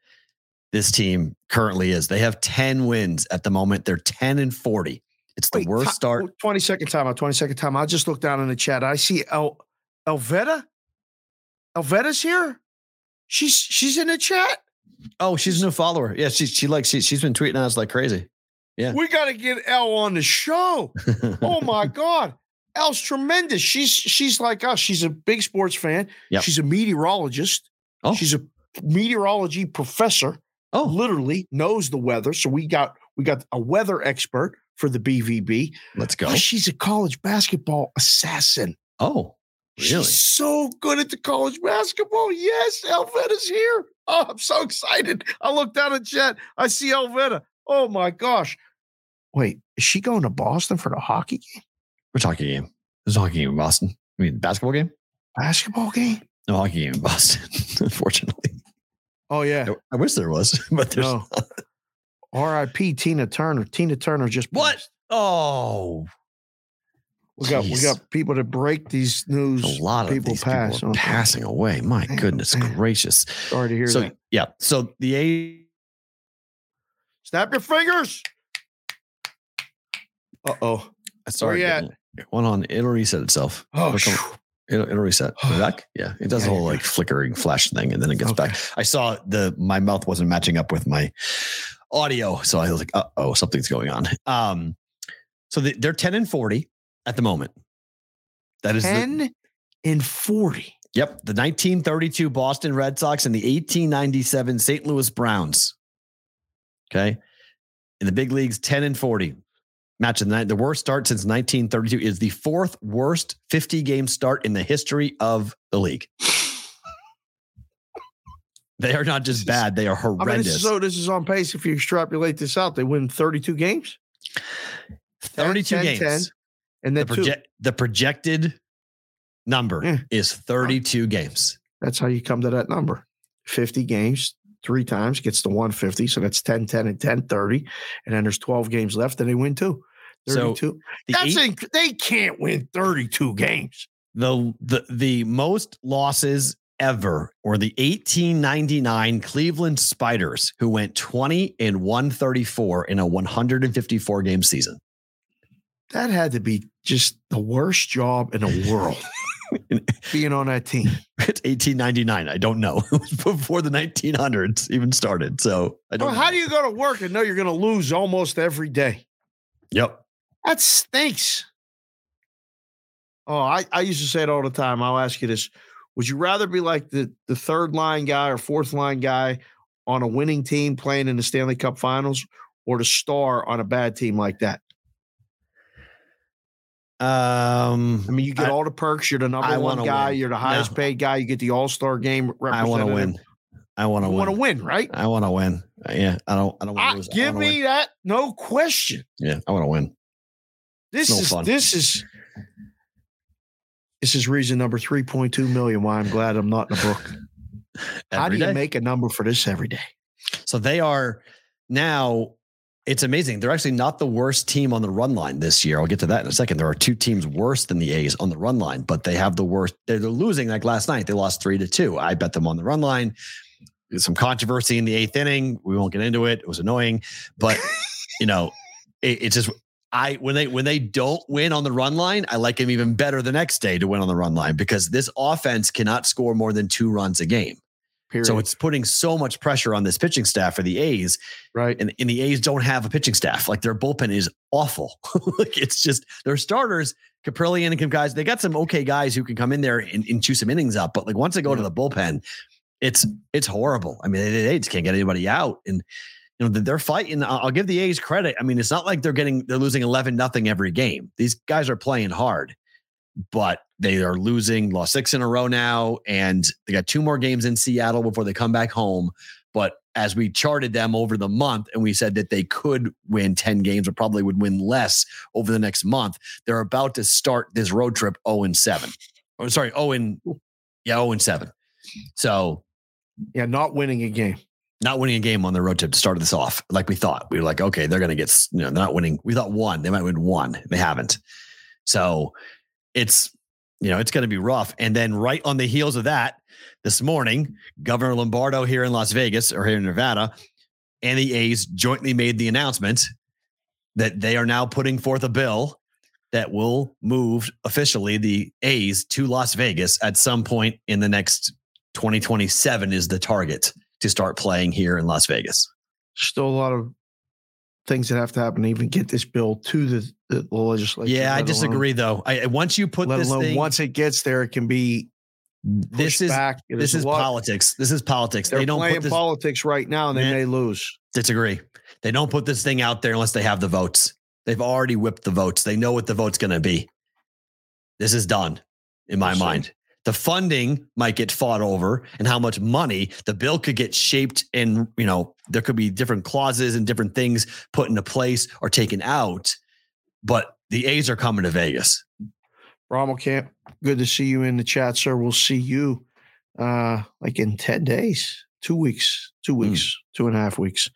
this team currently is. They have 10 wins at the moment. They're 10 and 40. It's the Wait, worst start. 20 second time out, 20 second time. I just looked down in the chat. I see El Elveda. Elveda's here. She's she's in the chat. Oh, she's a new follower. Yeah, she she like she, she's been tweeting us like crazy. Yeah. We got to get El on the show. oh my God. El's tremendous. She's she's like us. She's a big sports fan. Yep. She's a meteorologist. Oh. She's a meteorology professor. Oh. Literally knows the weather. So we got we got a weather expert for the BVB. Let's go. Plus, she's a college basketball assassin. Oh, really? She's so good at the college basketball. Yes, Elveda's here. Oh, I'm so excited. I look down at chat. I see Elveda. Oh my gosh. Wait, is she going to Boston for the hockey game? We're talking game. There's a hockey game in Boston. I mean, basketball game? Basketball game? No hockey game in Boston, unfortunately. Oh yeah. I- I wish there was, but there's No. R.I.P. Tina Turner. Tina Turner just What? passed. Oh, We got we got people to break these news. a lot of people these pass. people are Okay. passing away. My Damn, goodness gracious. Sorry to hear So that. yeah, so the A Snap your fingers. Uh oh. sorry, at? one on it'll reset itself. Oh, It'll, it'll, reset. Back. Yeah, it does Yeah, a whole like flickering flash thing, and then it gets Okay. back. I saw the my mouth wasn't matching up with my audio, so I was like, uh oh, something's going on. Um, so they, they're ten and forty at the moment. That is the, 10 and 40. Yep, the 1932 Boston Red Sox and the 1897 St. Louis Browns. Okay. In the big leagues, 10 and 40. Match of the night. The worst start since 1932 is the fourth worst 50 game start in the history of the league. They are not just bad, they are I mean, horrendous. so this is on pace. If you extrapolate this out, they win 32 games 32 10, games. 10, and the, proje- the projected number Yeah. is 32 games. That's how you come to that number. 50 games three times gets to 150. So that's 10, 10, and 10, 30. And then there's 12 games left, and they win two. So The that's eight- inc- they can't win 32 games. the the the most losses ever were the 1899 Cleveland Spiders, who went 20 and 134 in a 154 game season. That had to be just the worst job in the world. being on that team? It's 1899. I don't know. It was before the 1900s even started. So I don't. Well, know. how do you go to work and know you're going to lose almost every day? Yep. That stinks. Oh, I, I used to say it all the time. I'll ask you this. Would you rather be like the, the third line guy or fourth line guy on a winning team playing in the Stanley Cup finals or the star on a bad team like that? Um, I mean, you get I- all the perks. You're the number one guy. win. You're the highest No. paid guy. You get the All Star game I want to win. I want to You win. want to win, right? I want to win. Yeah. I don't. I don't want to lose. Give me win. that, no question. Yeah. I want to win. This no is fun. this is this is reason number three point two million. Why I'm glad I'm not in the book. How do you day. make a number for this every day? So they are now. It's amazing. They're actually not the worst team on the run line this year. I'll get to that in a second. There are two teams worse than the A's on the run line, but they have the worst. They're, they're losing like last night. They lost three to two. I bet them on the run line. There's some controversy in the eighth inning. We won't get into it. It was annoying, but you know, it, it's just I when they when they don't win on the run line, I like them even better the next day to win on the run line because this offense cannot score more than two runs a game. Period. So it's putting so much pressure on this pitching staff for the A's right. and, and the A's don't have a pitching staff. Like their bullpen is awful. like it's just their starters, Kaprielian and guys, they got some okay guys who can come in there and, and chew some innings up. But like once they go to the bullpen, it's it's horrible. I mean, they, they just can't get anybody out. And you know, they're fighting. I'll I'll give the A's credit. I mean, it's not like they're getting they're losing 11 nothing every game. These guys are playing hard, but they are losing, lost six in a row now, and they got two more games in Seattle before they come back home. But as we charted them over the month and we said that they could win 10 games or probably would win less over the next month, they're about to start this road trip 0 and 7. Or sorry, 0 and yeah, 0 and 7. So Yeah, not winning a game. not winning a game on the road trip to start this off like we thought. We were like, okay, they're going to get, you know, they're not winning. We thought one, they might win one. They haven't. So it's, you know, it's going to be rough. And then right on the heels of that, this morning, Governor Lombardo here in Las Vegas or here in Nevada and the A's jointly made the announcement that they are now putting forth a bill that will move officially the A's to Las Vegas at some point in the next 2027 is the target to start playing here in Las Vegas. Still a lot of things that have to happen to even get this bill to the, the legislature. yeah, I let alone- disagree though. I once you put Let this alone thing, once it gets there, it can be this is back. this a is politics. This is politics. They're They don't playing this. politics right now, and they Yeah. may lose. disagree. They don't put this thing out there unless they have the votes. They've already whipped the votes. They know what the vote's going to be. This is done in my mind. The funding might get fought over and how much money the bill could get shaped and, you know, there could be different clauses and different things put into place or taken out. But the A's are coming to Vegas. Rommel Camp, good to see you in the chat, sir. We'll see you uh like in 10 days, two weeks, two Hmm. weeks, two and a half weeks.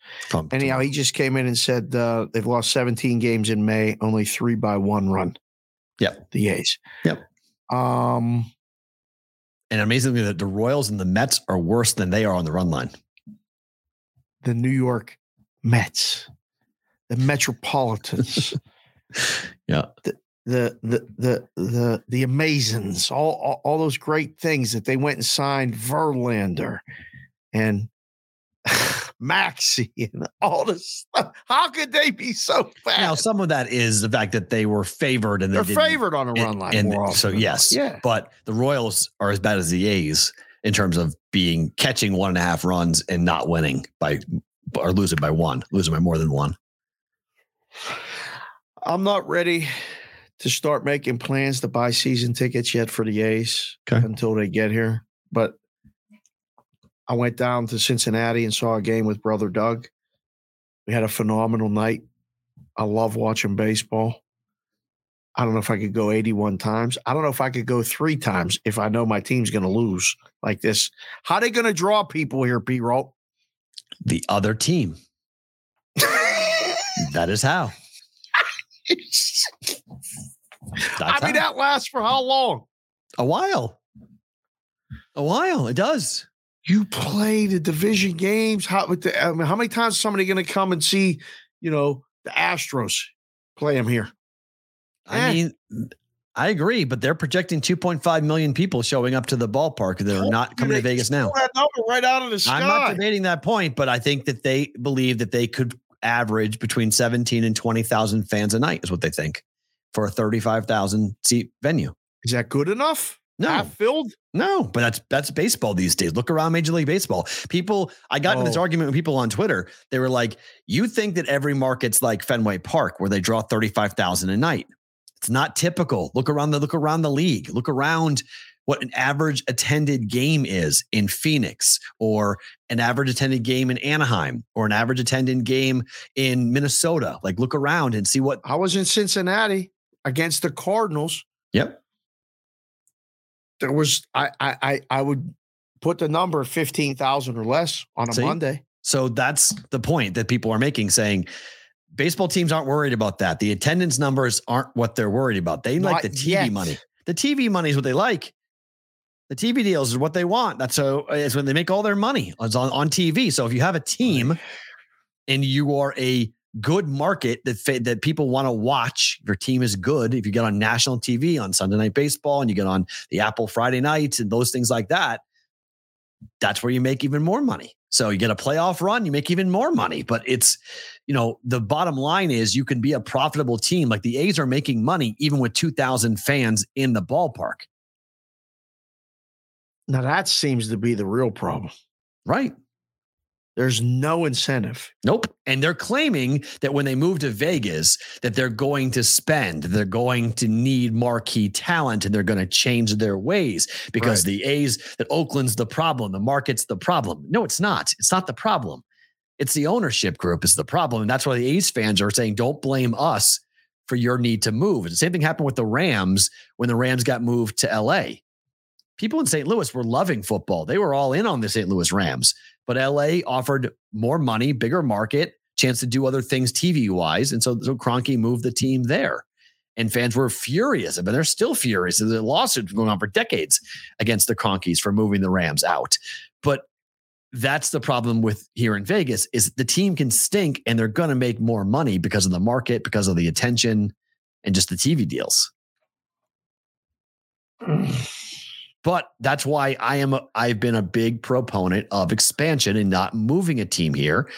Anyhow, he just came in and said uh, they've lost 17 games in May, only three by one run. Yep. The A's. Yep. Um, and amazingly, the, the Royals and the Mets are worse than they are on the run line. the New York Mets, the Metropolitans, Yeah. the the the the the Amazons, all, all all those great things that they went and signed Verlander and Maxi and all this stuff. How could they be so bad? Now, some of that is the fact that they were favored and they They're favored on a run line. and more so yes, yeah. but the Royals are as bad as the A's in terms of being catching one and a half runs and not winning by or losing by one, losing by more than one. I'm not ready to start making plans to buy season tickets yet for the A's Okay. until they get here. But I went down to Cincinnati and saw a game with brother Doug. We had a phenomenal night. I love watching baseball. I don't know if I could go 81 times. I don't know if I could go three times if I know my team's going to lose like this. How they going to draw people here, P. Roll? The other team. That is how. That's I mean, how. that lasts for how long? a while. A while. It does. You play the division games. How with the, I mean, how many times is somebody going to come and see, you know, the Astros play them here? I Eh. mean, I agree, but they're projecting 2.5 million people showing up to the ballpark that are not coming to Vegas now. Right out of the sky. I'm not debating that point, but I think that they believe that they could average between 17 and 20,000 fans a night, is what they think for a 35,000 seat venue. Is that good enough? No. Half filled? No, but that's that's baseball these days. Look around Major League Baseball. People, I got into this Oh. argument with people on Twitter. They were like, "You think that every market's like Fenway Park, where they draw thirty five thousand a night? It's not typical. Look around the look around the league. Look around what an average attended game is in Phoenix, or an average attended game in Anaheim, or an average attended game in Minnesota. Like, look around and see what. I was in Cincinnati against the Cardinals. Yep. There was I I I, I would put the number fifteen thousand or less on a See? Monday. So that's the point that people are making, saying baseball teams aren't worried about that. The attendance numbers aren't what they're worried about. They like the TV yet. money. The TV money is what they like. The TV deals is what they want. That's so is when they make all their money is on, on TV. So if you have a team and you are a good market that that people want to watch, your team is good. If you get on national TV on Sunday Night Baseball and you get on the Apple Friday nights and those things like that, that's where you make even more money. So you get a playoff run, you make even more money. But it's, you know, the bottom line is you can be a profitable team. Like the A's are making money even with 2,000 fans in the ballpark, Now that seems to be the real problem. right? There's no incentive. Nope. And they're claiming that when they move to Vegas, that they're going to spend, they're going to need marquee talent and they're going to change their ways because Right. the A's, that Oakland's the problem, the market's the problem. No, it's not. It's not the problem. It's the ownership group is the problem. And that's why the A's fans are saying, don't blame us for your need to move. And the same thing happened with the Rams when the Rams got moved to LA. People in St. Louis were loving football. They were all in on the St. Louis Rams but LA offered more money, bigger market, chance to do other things TV wise. And so, so Kroenke moved the team there. And fans were furious, but they're still furious. There's a lawsuit going on for decades against the Kroenkes for moving the Rams out. But that's the problem with here in Vegas is the team can stink and they're going to make more money because of the market, because of the attention and just the TV deals. But that's why I am a, I've been a big proponent of expansion and not moving a team here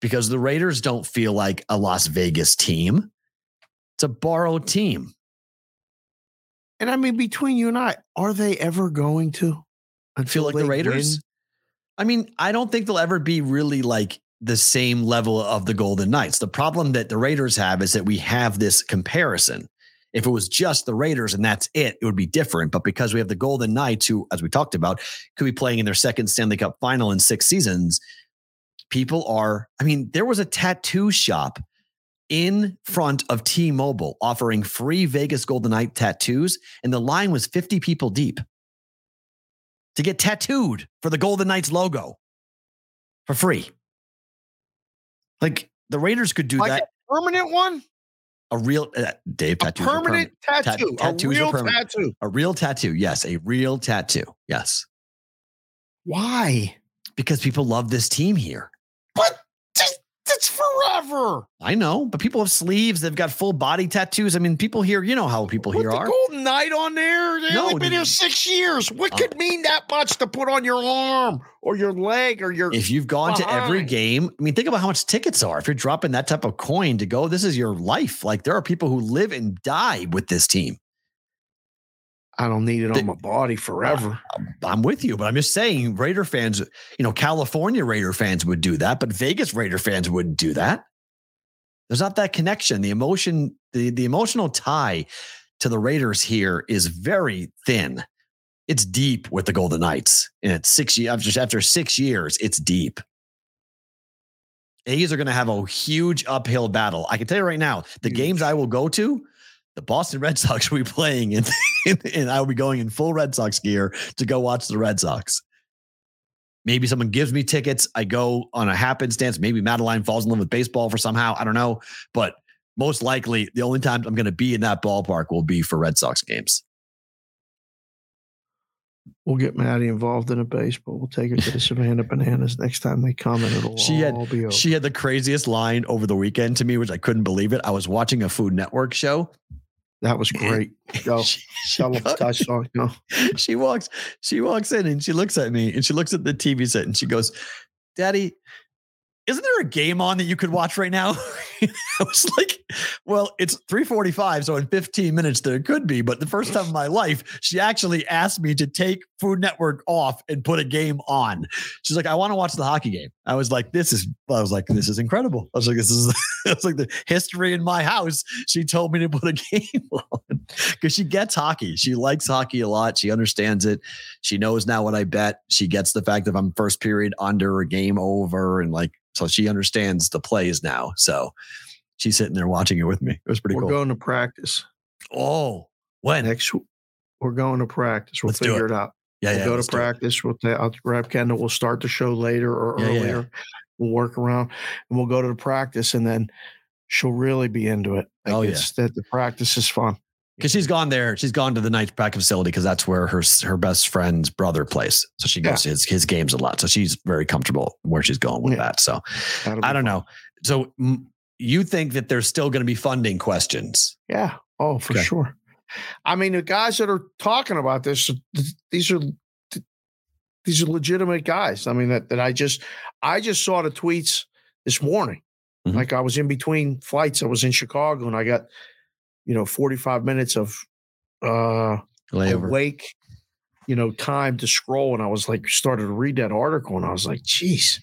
because the Raiders don't feel like a Las Vegas team. It's a borrowed team. And I mean, between you and I, are they ever going to feel like the Raiders. win? I mean, I don't think they'll ever be really like the same level of the Golden Knights. The problem that the Raiders have is that we have this comparison. If it was just the Raiders and that's it, it would be different. But because we have the Golden Knights, who, as we talked about, could be playing in their second Stanley Cup final in six seasons, people are, I mean, there was a tattoo shop in front of T Mobile offering free Vegas Golden Knight tattoos, and the line was 50 people deep to get tattooed for the Golden Knights logo for free. Like the Raiders could do Like that. a permanent one? A real uh, Dave are permanent. Tattoo. a real tattoo. A real tattoo. Yes, a real tattoo. Yes, Why? because people love this team here. But forever. I know, but people have sleeves. They've got full body tattoos. I mean, people here. You know how people Put here the are. Golden Knight on there. They No, only been here six years. What Uh, could mean that much to put on your arm or your leg or your? If you've gone to every game, I mean, think about how much tickets are. If you're dropping that type of coin to go, this is your life. Like there are people who live and die with this team. I don't need it The- on my body forever. I'm with you, but I'm just saying Raider fans, you know, California Raider fans would do that, but Vegas Raider fans wouldn't do that. There's not that connection. The emotion, the, the emotional tie to the Raiders here is very thin. It's deep with the Golden Knights. And it's six years after, after six years, it's deep. A's are going to have a huge uphill battle. I can tell you right now, the Huge. games I will go to, the Boston Red Sox will be playing, and, and I will be going in full Red Sox gear to go watch the Red Sox. Maybe someone gives me tickets. I go on a happenstance. Maybe Madeline falls in love with baseball for somehow. I don't know. But most likely, the only time I'm going to be in that ballpark will be for Red Sox games. We'll get Maddie involved in a baseball. We'll take her to the Savannah Bananas next time they come, and it'll She had- all be over. She had the craziest line over the weekend to me, which I couldn't believe it. I was watching a Food Network show, That was great. Go. She, she Tell them I saw. No. she walks she walks in and she looks at me and she looks at the TV set and she goes, "Daddy, isn't there a game on that you could watch right now?" I was like, "Well, it's 3:45, so in 15 minutes there could be, but the first time in my life, she actually asked me to take Food Network off and put a game on. She's like, "I want to watch the hockey game." I was like, "This is I was like, this is incredible." I was like, "This is it's like the history in my house." She told me to put a game on because she gets hockey. She likes hockey a lot. She understands it. She knows now what I bet. She gets the fact that I'm first period under a game over and like so she understands the plays now. So she's sitting there watching it with me. It was pretty We're cool. going to practice oh, when? next. We're going to practice. We'll Let's figure it. it. out. Yeah, we'll yeah. go to practice. We'll ta- I'll grab Kendall. We'll start the show later or Yeah, yeah, yeah. earlier. We'll work around and we'll go to the practice and then she'll really be into it. Like Oh, yeah. it's that the practice is fun. Because she's gone there. She's gone to the Knights practice facility because that's where her her best friend's brother plays. So she goes to his, his games a lot. So she's very comfortable where she's going with Yeah. that. So That'll I don't fun. know. So mm, you think that there's still going to be funding questions? Yeah. Oh, for Okay. sure. I mean, the guys that are talking about this, these are these are legitimate guys. I mean, that that I just I just saw the tweets this morning. Mhm. Like I was in between flights. I was in Chicago and I got, you know, 45 minutes of uh Layover. awake, you know, time to scroll. And I was like, started to read that article and I was like, geez,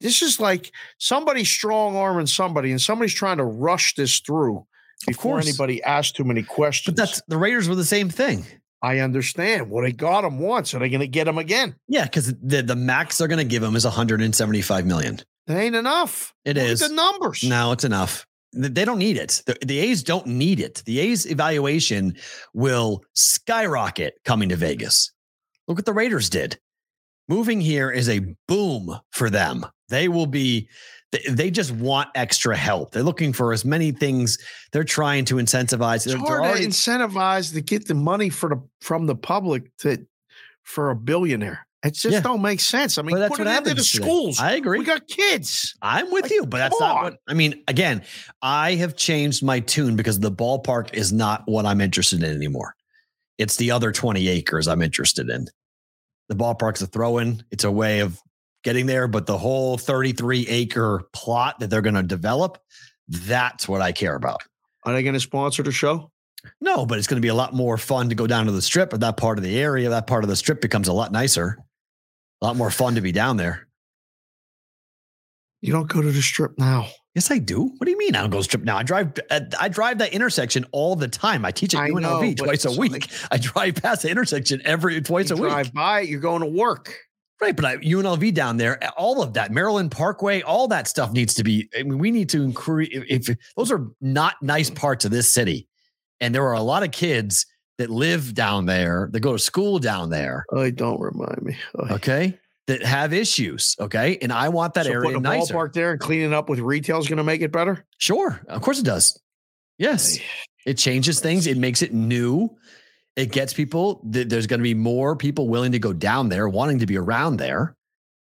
this is like somebody strong arming somebody and somebody's trying to rush this through before anybody asks too many questions. But that's the Raiders were the same thing. I understand. Well, they got him once. Are they going to get him again? Yeah, because the the max they're going to give him is 175 million. That ain't enough. It Look is. at the numbers. No, it's enough. Th- They don't need it. The, the A's don't need it. The A's evaluation will skyrocket coming to Vegas. Look what the Raiders did. Moving here is a boom for them. They will be, they, they just want extra help. They're looking for as many things. They're trying to incentivize. It's They're, they're already- to incentivize to get the money for the from the public to for a billionaire. It just Yeah. don't make sense. I mean, But that's put what it into the schools. I agree. We got kids. I'm with Like, you, but that's not on. what I mean. Again, I have changed my tune because the ballpark is not what I'm interested in anymore. It's the other 20 acres I'm interested in. The ballpark's a throw in, it's a way of getting there, but the whole 33 acre plot that they're going to develop, that's what I care about. Are they going to sponsor the show? No, but it's going to be a lot more fun to go down to the strip, or that part of the area, that part of the strip becomes a lot nicer, a lot more fun to be down there. You don't go to the strip now. Yes, I do. What do you mean? I don't go to the strip now. I drive. uh, I drive that intersection all the time. I teach at I UNLV know, twice a week. like- I drive past the intersection every twice a week. drive by it, you're going to work. Right, but I, UNLV down there, all of that, Maryland Parkway, all that stuff needs to be. I mean, we need to increase. If, if those are not nice parts of this city, and there are a lot of kids that live down there, that go to school down there, Oh, don't remind me. Oh, okay, that have issues, okay, and I want that so area putting a nicer. ballpark there and cleaning up with retail is going to make it better. Sure, of course it does. Yes, it changes things. It makes it new. It gets people. th- There's going to be more people willing to go down there, wanting to be around there.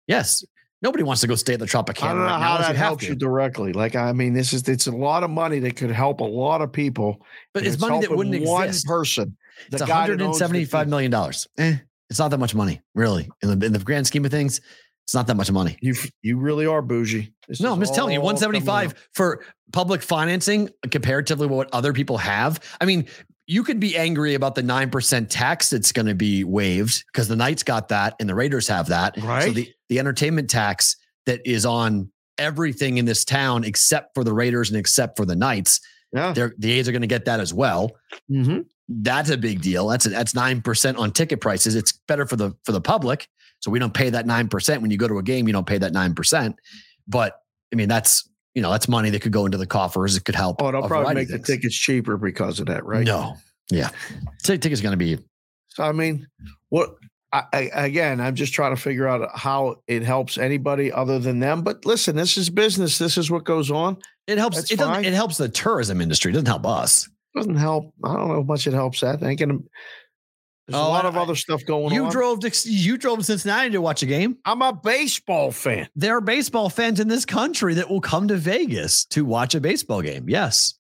Yes, nobody wants to go stay at the Tropicana I don't know right how that you helps to. you directly. Like, I mean, this is it's a lot of money that could help a lot of people. but and it's money that wouldn't one exist. person. It's owns the 175 team. million dollars. Eh, it's not that much money, really. In the in the grand scheme of things, it's not that much money. You you really are bougie. This No, I'm just telling you, 175 out. for public financing comparatively what other people have. I mean, you could be angry about the 9% tax that's going to be waived because the Knights got that and the Raiders have that. So Right. the, the entertainment tax that is on everything in this town except for the Raiders and except for the Knights, Yeah. the A's are going to get that as well. Mhm. That's a big deal. That's a, that's 9% on ticket prices. It's better for the for the public. So we don't pay that 9% when you go to a game, you don't pay that 9%. But I mean, that's you know, that's money that could go into the coffers. It could help. Oh, they'll probably make the tickets cheaper because of that, right? No. Yeah. Ticket ticket's going to be So I mean, what? I, I, again, I'm just trying to figure out how it helps anybody other than them. But listen, this is business. This is what goes on. it helps That's it doesn't it helps the tourism industry. It doesn't help us. Doesn't help. I don't know how much it helps that. Ain't gonna. There's Oh, a lot I- of other stuff going You on. drove to you drove to Cincinnati to watch a game. I'm a baseball fan. There are baseball fans in this country that will come to Vegas to watch a baseball game. Yes.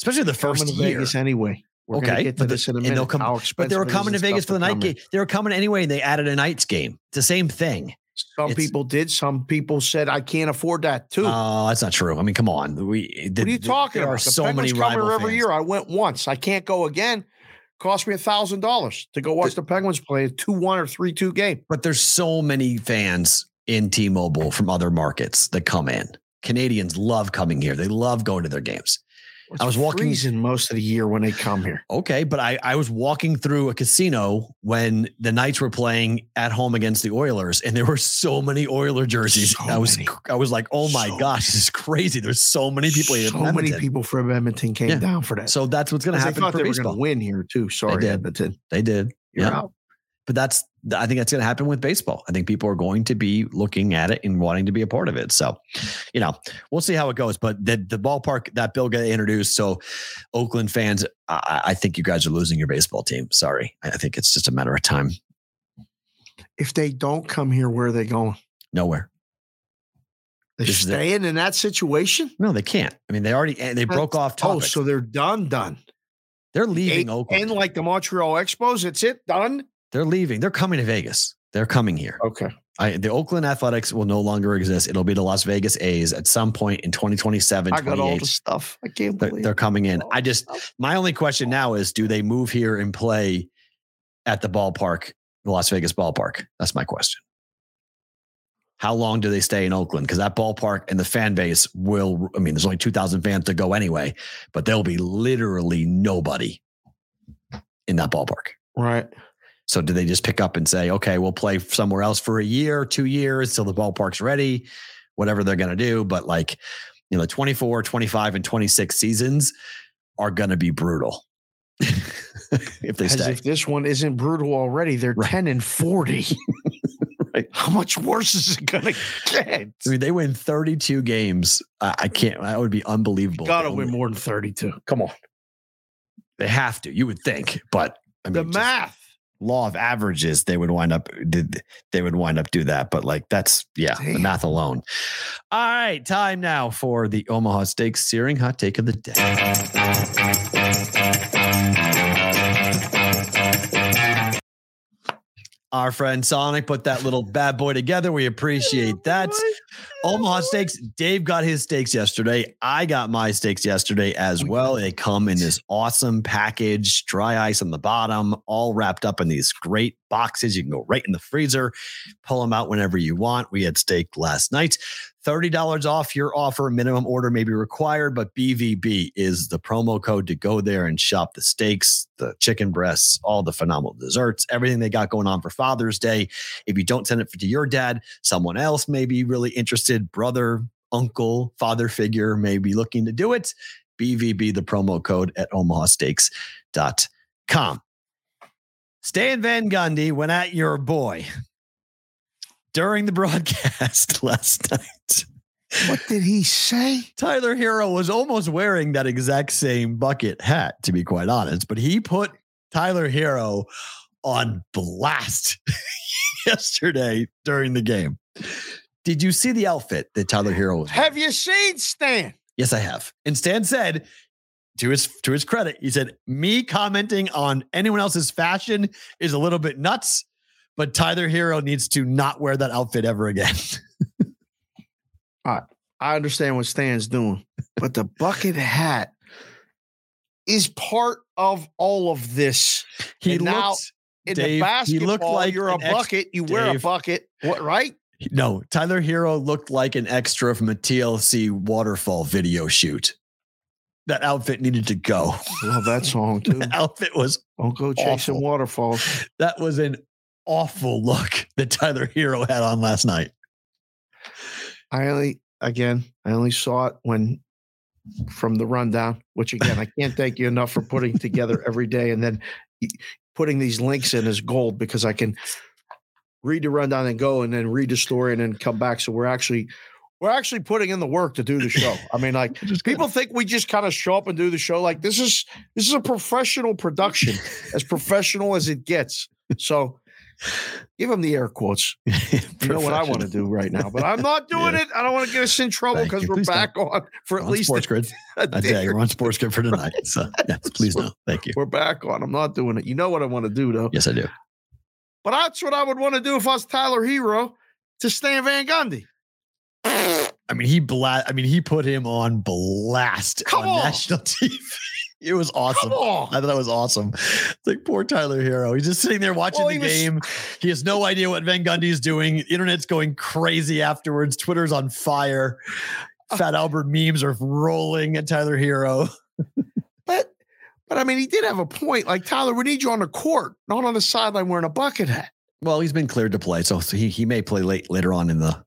especially the first to year. Vegas anyway. We're Okay, get to but the- this in a and minute. they'll come- But they were expensive it is coming to Vegas for the night game. They were coming anyway, and they added a night's game. It's the same thing. Some people did. Some people said I can't afford that too. Oh, that's not true. I mean, come on. We. what are you talking there about? are The so Penguins many rival every fans. year. I went once. I can't go again. Cost me a thousand dollars to go watch the Penguins play a two one or three two game. But there's so many fans in T-Mobile from other markets that come in. Canadians love coming here. They love going to their games. I was walking- freezing most of the year when they come here. Okay, but I, I was walking through a casino when the Knights were playing at home against the Oilers, and there were so many Oiler jerseys. So I was many. I was like, oh my So gosh, this is crazy. There's so many people here. in So many people from Edmonton came Yeah. down for that. So that's what's going to 'Cause they happen thought for they were going to win here too. Sorry, did. Edmonton. They did. You're yeah. out. But that's I think that's going to happen with baseball. I think people are going to be looking at it and wanting to be a part of it. So, you know, we'll see how it goes. But the the ballpark that bill got introduced. So, Oakland fans, I, I think you guys are losing your baseball team. Sorry, I think it's just a matter of time. If they don't come here, where are they going? Nowhere. They This is staying in that situation? No, they can't. I mean, they already they broke off Oh, so they're done, done. They're leaving Eight- Oakland. And like the Montreal Expos, it's it done. They're leaving. They're coming to Vegas. They're coming here. Okay. I, the Oakland Athletics will no longer exist. It'll be the Las Vegas A's at some point in 2027, I got all the stuff. I can't They're, believe they're coming in. I just, oh, my only question now is do they move here and play at the ballpark, the Las Vegas ballpark? That's my question. How long do they stay in Oakland? Because that ballpark and the fan base will, I mean, there's only 2,000 fans to go anyway, but there'll be literally nobody in that ballpark. right. So do they just pick up and say, okay, we'll play somewhere else for a year, two years till the ballpark's ready, whatever they're going to do. But like, you know, 24, 25, and 26 seasons are going to be brutal if they As stay. if this one isn't brutal already. They're Right. 10 and 40. Right. How much worse is it going to get? I mean, they win 32 games. I, I can't, that would be unbelievable. Got to win more than 32. Come on. They have to, you would think, but I The mean, just math. Law of averages, they would wind up, did- they would wind up do that. But like, that's, yeah, the math alone. All right, time now for the Omaha Steaks Searing Hot Take of the Day. Our friend Sonic put that little bad boy together. We appreciate that. Omaha Steaks. Dave got his steaks yesterday. I got my steaks yesterday as well. They come in this awesome package, dry ice on the bottom, all wrapped up in these great boxes. You can go right in the freezer, pull them out whenever you want. We had steak last night. $30 off your offer. Minimum order may be required, but BVB is the promo code to go there and shop the steaks, the chicken breasts, all the phenomenal desserts, everything they got going on for Father's Day. If you don't send it to your dad, someone else may be really interested, brother, uncle, father figure may be looking to do it. BVB, the promo code at omahasteaks.com. Stan Van Gundy went at your boy during the broadcast last night. What did he say? Tyler Herro was almost wearing that exact same bucket hat, to be quite honest, but he put Tyler Herro on blast yesterday during the game. Did you see the outfit that Tyler Herro was wearing? Have you seen Stan? Yes, I have. And Stan said, to his to his credit, he said, "Me commenting on anyone else's fashion is a little bit nuts, but Tyler Herro needs to not wear that outfit ever again." I understand what Stan's doing, but the bucket hat is part of all of this. he And now- In Dave, the basketball, looked like you're a an ex- bucket. You wear a bucket. What right? no Tyler Herro looked like an extra from a TLC waterfall video shoot. That outfit needed to go. Love that song too. The outfit was Don't go chasing waterfalls. that was an awful look that Tyler Herro had on last night. I only again, I only saw it when from the rundown, which again, I can't thank you enough for putting together every day and then putting these links in as gold because I can read the rundown and go and then read the story and then come back. So we're actually we're actually putting in the work to do the show. I mean, like people think we just kind of show up and do the show. Like this is this is a professional production, as professional as it gets. So Give him the air quotes. You know what I want to do right now, but I'm not doing Yeah. it. I don't want to get us in trouble because we're Please don't. back on for at on least Sports Grid. a I day we're on Sports Grid for tonight. So yes, please no. Thank you. We're back on. I'm not doing it. You know what I want to do though. Yes, I do. But that's what I would want to do if I was Tyler Herro to Stan Van Gundy. I mean, he bla- I mean, he put him on blast Come on, on. national TV. It was awesome. I thought that was awesome. It's like poor Tyler Herro. He's just sitting there watching Well, the was- game. He has no idea what Van Gundy's doing. The internet's going crazy afterwards. Twitter's on fire. Uh. Fat Albert memes are rolling at Tyler Herro. But but I mean, he did have a point. Like Tyler, we need you on the court, not on the sideline wearing a bucket hat. Well, he's been cleared to play, so he, he may play late later on in the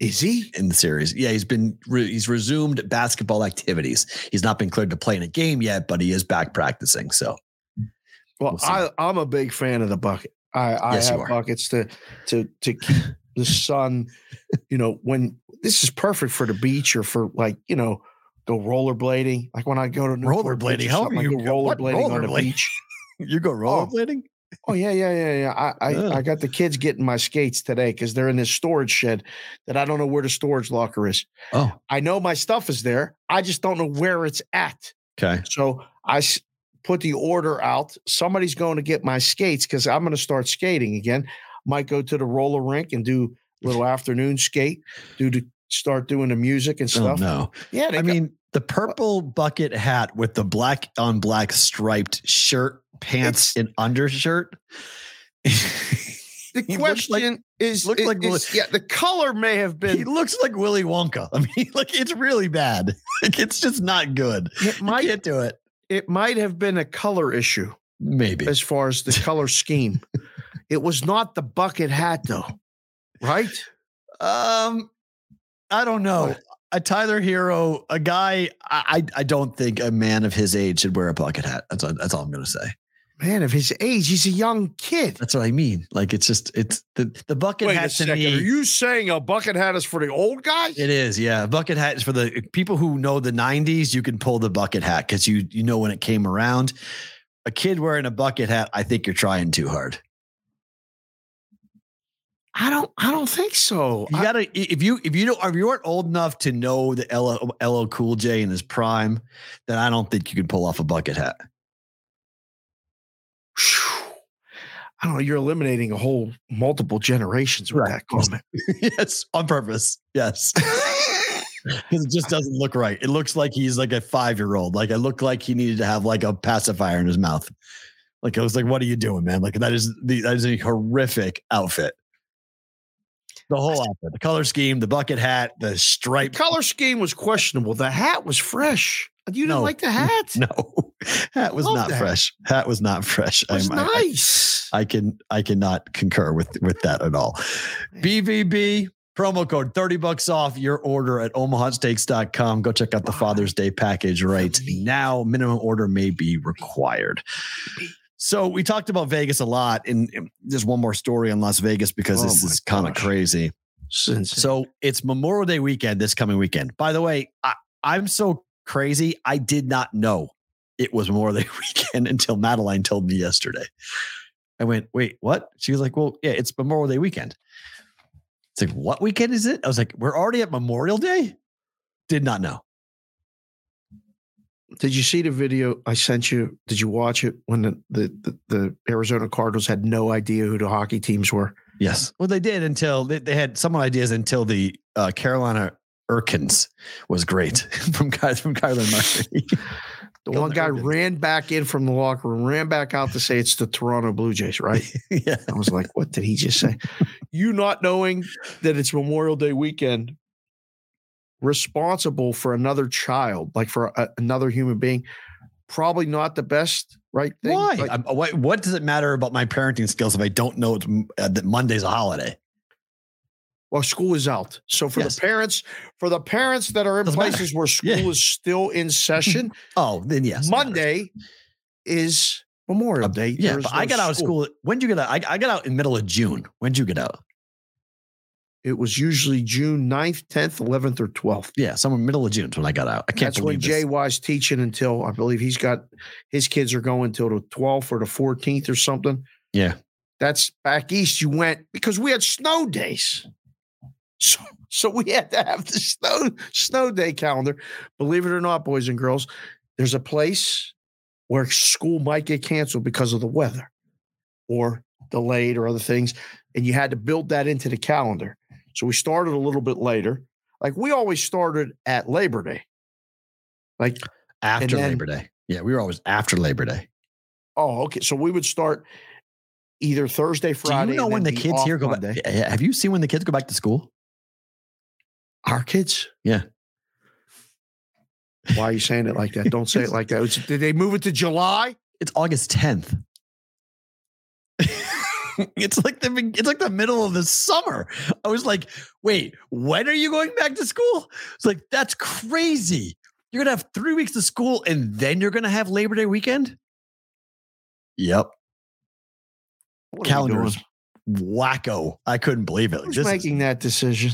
Is he? in the series. Yeah, he's been re- he's resumed basketball activities. He's not been cleared to play in a game yet, but he is back practicing. So Well, We'll. I, I'm a big fan of the bucket. I, I Yes, have buckets to to to keep the sun. You know, when this is perfect for the beach or for like you know go rollerblading. Like when I go to Newport Rollerblading? How are you go rollerblading on the beach. you go oh. rollerblading? Oh yeah, yeah, yeah, yeah. I I. I got the kids getting my skates today because they're in this storage shed that I don't know where the storage locker is. Oh, I know my stuff is there. I just don't know where it's at. okay. So I s- put the order out. Somebody's going to get my skates because I'm going to start skating again. Might go to the roller rink and do a little afternoon skate. Do to start doing the music and Oh stuff. no. Yeah, I got- mean, the purple bucket hat with the black on black striped shirt, pants, and undershirt. the he looks like- question is, looks like is- yeah, the color may have been. he looks like Willy Wonka. I mean, like it's really bad. Like it's just not good. It might can't do it. it might have been a color issue Maybe. as far as the color scheme. It was not the bucket hat though, right? Um, I don't know. What? A Tyler Herro, a guy. I I I don't think a man of his age should wear a bucket hat. That's all, that's all I'm gonna say. Man, of his age, he's a young kid. That's what I mean. Like it's just it's the the bucket Wait hat a to second. me. Are you saying a bucket hat is for the old guys? It is, yeah. Bucket hat is for the people who know the '90s. You can pull the bucket hat because you you know when it came around. A kid wearing a bucket hat, I think you're trying too hard. I don't. I don't think so. You gotta if you if you don't if you aren't old enough to know the LL, LL Cool J in his prime, then I don't think you can pull off a bucket hat. I don't know. You're eliminating a whole multiple generations with Right. that comment. yes, on purpose. Yes. Because it just doesn't look right. It looks like he's like a five year old. Like it looked like he needed to have like a pacifier in his mouth. Like I was like, what are you doing, man? Like that is the that is a horrific outfit. The whole outfit, the color scheme, the bucket hat, the stripe. The Color scheme was questionable. The hat was fresh. You didn't No. like the hat? No, hat was Love not that. fresh. Hat was not fresh. It was I- I- nice. I can I cannot concur with with that at all. BVB promo code 30 bucks off your order at omahasteaks.com. Go check out the Father's Day package right now. Minimum order may be required. So we talked about Vegas a lot, and and there's one more story on Las Vegas because Oh this is kind of crazy. Since So it's Memorial Day weekend this coming weekend. By the way, I, I'm so crazy. I did not know it was Memorial Day weekend until Madeline told me yesterday. I went, wait, what? She was like, well, yeah, it's Memorial Day weekend. It's like, what weekend is it? I was like, we're already at Memorial Day? Did not know. Did you see the video I sent you? Did you watch it when the, the, the, the Arizona Cardinals had no idea who the hockey teams were? Yes. Well, they did until they, they had some ideas until the uh, Carolina Erkins was great from Ky- from Kyler Murray. The one guy ran back in from the locker room, ran back out to say it's the Toronto Blue Jays, right? yeah. I was like, what did he just say? you not knowing that it's Memorial Day weekend, responsible for another child, like for a, another human being, probably not the best, right? Thing. Why? Like, what, what does it matter about my parenting skills if I don't know it's, uh, that Monday's a holiday? Well, school is out. So for Yes. the parents, for the parents that are in Doesn't matter. places where school Yeah. is still in session, Oh, then yes. Monday is Memorial uh, Day. Yeah, There's but I no got out of school. When did you get out? I, I got out in middle of June. When did you get out? It was usually June 9th, 10th, 11th, or 12th. Yeah, somewhere middle of June is when I got out. I can't That's when believe Jay this. Y's teaching until I believe he's got his kids are going until the 12th or the 14th or something. Yeah. That's back east. You went because we had snow days. So, so we had to have the snow snow day calendar. Believe it or not, boys and girls, there's a place where school might get canceled because of the weather or delayed or other things. And you had to build that into the calendar. So we started a little bit later. Like we always started at Labor Day. Like After then- Labor Day. Yeah, we were always after Labor Day. Oh, okay. So we would start either Thursday, Friday. Do you know when the kids here go Monday. back? Have you seen when the kids go back to school? Our kids? Yeah. Why are you saying it like that? Don't say it like that. It's- did they move it to July? It's August 10th. it's like the it's like the middle of the summer. I was like, wait, when are you going back to school? It's like that's crazy. You're gonna have three weeks of school and then you're gonna have Labor Day weekend. Yep, What calendars wacko. I couldn't believe it. Who's this is- making that decision?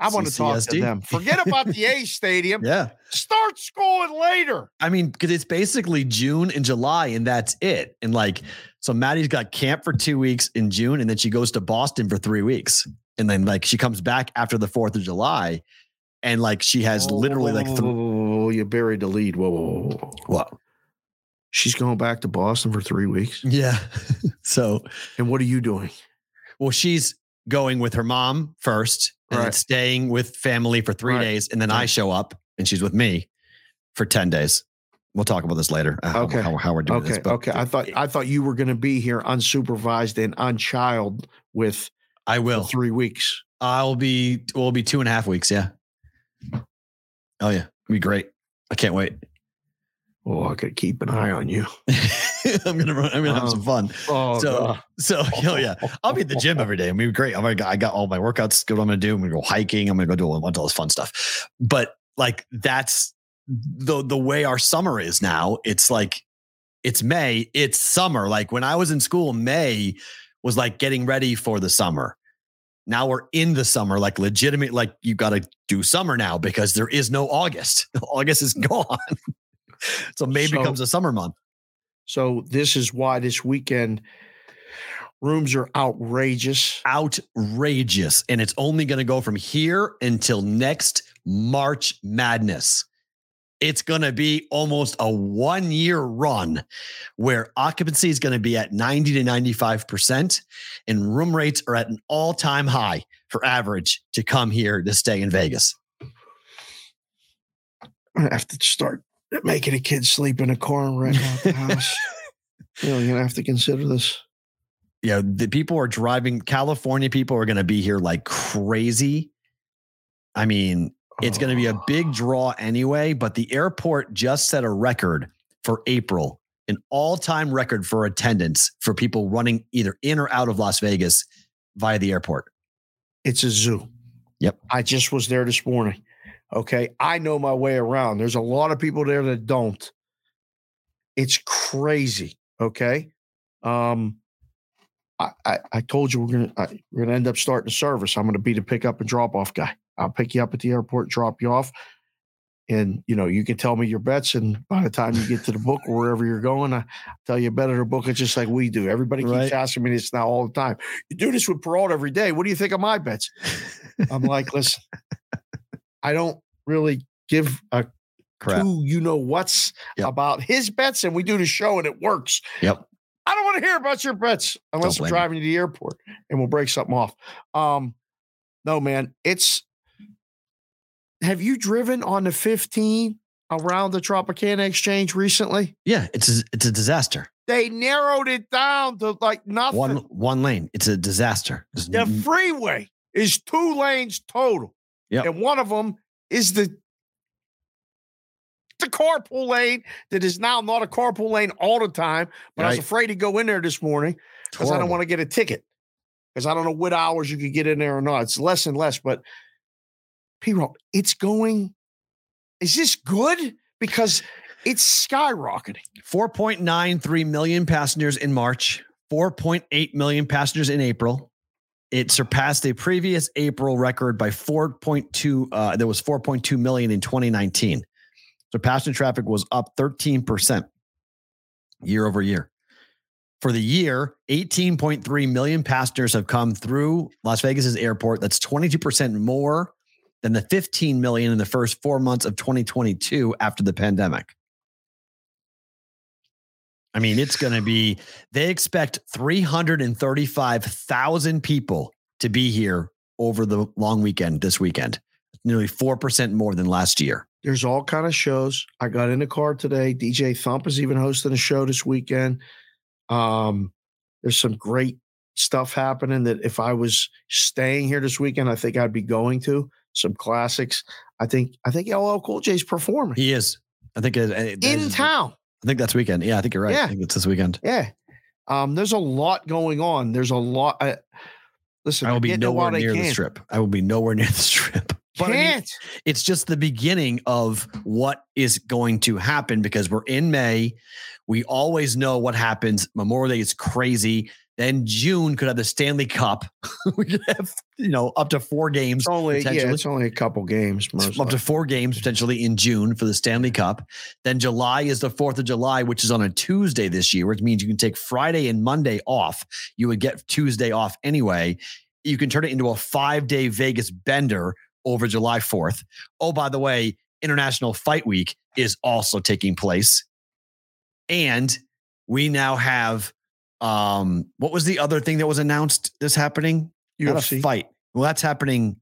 I want to talk to them. Forget about the A stadium. yeah. Start schooling later. I mean, because it's basically June and July, and that's it. And like, so Maddie's got camp for two weeks in June, and then she goes to Boston for three weeks, and then like she comes back after the Fourth of July, and like she has literally like whoa, three. whoa, oh, whoa, whoa, you buried the lead. Whoa, whoa, whoa, whoa. What? She's going back to Boston for three weeks. Yeah. so, And what are you doing? well, she's going with her mom first, and then Right. staying with family for three Right. days, and then I show up, and she's with me for ten days. We'll talk about this later. uh, how- Okay. How, how we're doing Okay, this. but okay. I thought I thought you were going to be here unsupervised and unchild with I will. three weeks. I'll be we'll be two and a half weeks. Yeah. Oh yeah, it'll be great. I can't wait. Oh, I could keep an eye on you. I'm gonna run. I'm gonna have some fun. Oh, oh So God. so oh yeah, I'll be at the gym every day. I mean, great. I'm gonna, I got all my workouts. Good. What I'm gonna do. I'm gonna go hiking. I'm gonna go do all, bunch of this fun stuff. But like that's the the way our summer is now. It's like it's May. It's summer. Like when I was in school, May was like getting ready for the summer. Now we're in the summer, like legitimate. Like you got to do summer now because there is no August. August is gone. so May So- becomes a summer month. So this is why this weekend rooms are outrageous. outrageous. And it's only going to go from here until next March Madness. It's going to be almost a one year run where occupancy is going to be at 90 to 95%, and room rates are at an all time high for average to come here to stay in Vegas. I have to start making a kid sleep in a car and rent out the house. you know, you're gonna have to consider this. Yeah, the people are driving, California people are going to be here like crazy. I mean, It's going to be a Oh. big draw anyway, but the airport just set a record for April, an all time record for attendance for people running either in or out of Las Vegas via the airport. It's a zoo. Yep. I just was there this morning. Okay. I know my way around. There's a lot of people there that don't. It's crazy. Okay. Um, I, I, I told you we're gonna I, we're gonna end up starting a service. I'm gonna be the pick up and drop off guy. I'll pick you up at the airport, drop you off, and you know you can tell me your bets. And by the time you get to the book or wherever you're going, I tell you better to book it just like we do. Everybody keeps Right. asking me this now all the time. You do this with Peralta every day. What do you think of my bets? I'm like, listen, I don't really give a Crap. two you know what's Yep. about his bets, and we do the show and it works. Yep. I don't want to hear about your bets unless blame driving to the airport and we'll break something off. Um, no, man, it's. Have you driven on the 15 around the Tropicana Exchange recently? Yeah, it's a, it's a disaster. They narrowed it down to like nothing. One one lane. It's a disaster. There's the freeway is two lanes total. Yep. And one of them is the the carpool lane that is now not a carpool lane all the time. But I was afraid to go in there this morning because I don't want to get a ticket. Because I don't know what hours you could get in there or not. It's less and less. But P-Rob, it's going. Is this good? Because it's skyrocketing. 4.93 million passengers in March, 4.8 million passengers in April. It surpassed a previous April record by 4.2. Uh, there was 4.2 million in 2019. So passenger traffic was up 13% year over year. For the year, 18.3 million passengers have come through Las Vegas's airport. That's 22% more than the 15 million in the first four months of 2022 after the pandemic. I mean, it's going to be, they expect 335,000 people to be here over the long weekend this weekend, nearly 4% more than last year. There's all kind of shows. I got in the car today. DJ Thump is even hosting a show this weekend. Um, there's some great stuff happening that if I was staying here this weekend, I think I'd be going to some classics. I think I think LL Cool J's performing. He is. I think it, it, in is, town. I think that's weekend. Yeah, I think you're right. Yeah. I think it's this weekend. Yeah. Um, there's a lot going on. There's a lot. I, listen, I will be nowhere near the strip. I will be nowhere near the strip. But I mean, Can't. it's just the beginning of what is going to happen because we're in May. We always know what happens. Memorial Day is crazy. Then June could have the Stanley Cup. we could have, you know, up to four games. it's only yeah, it's only a couple games. Up to four games potentially in June for the Stanley Cup. Then July is the 4th of July, which is on a Tuesday this year, which means you can take Friday and Monday off. You would get Tuesday off anyway. You can turn it into a five day Vegas bender over July 4th. Oh, by the way, International Fight Week is also taking place. And we now have um what was the other thing that was announced this happening? Not a UFC fight. Well, that's happening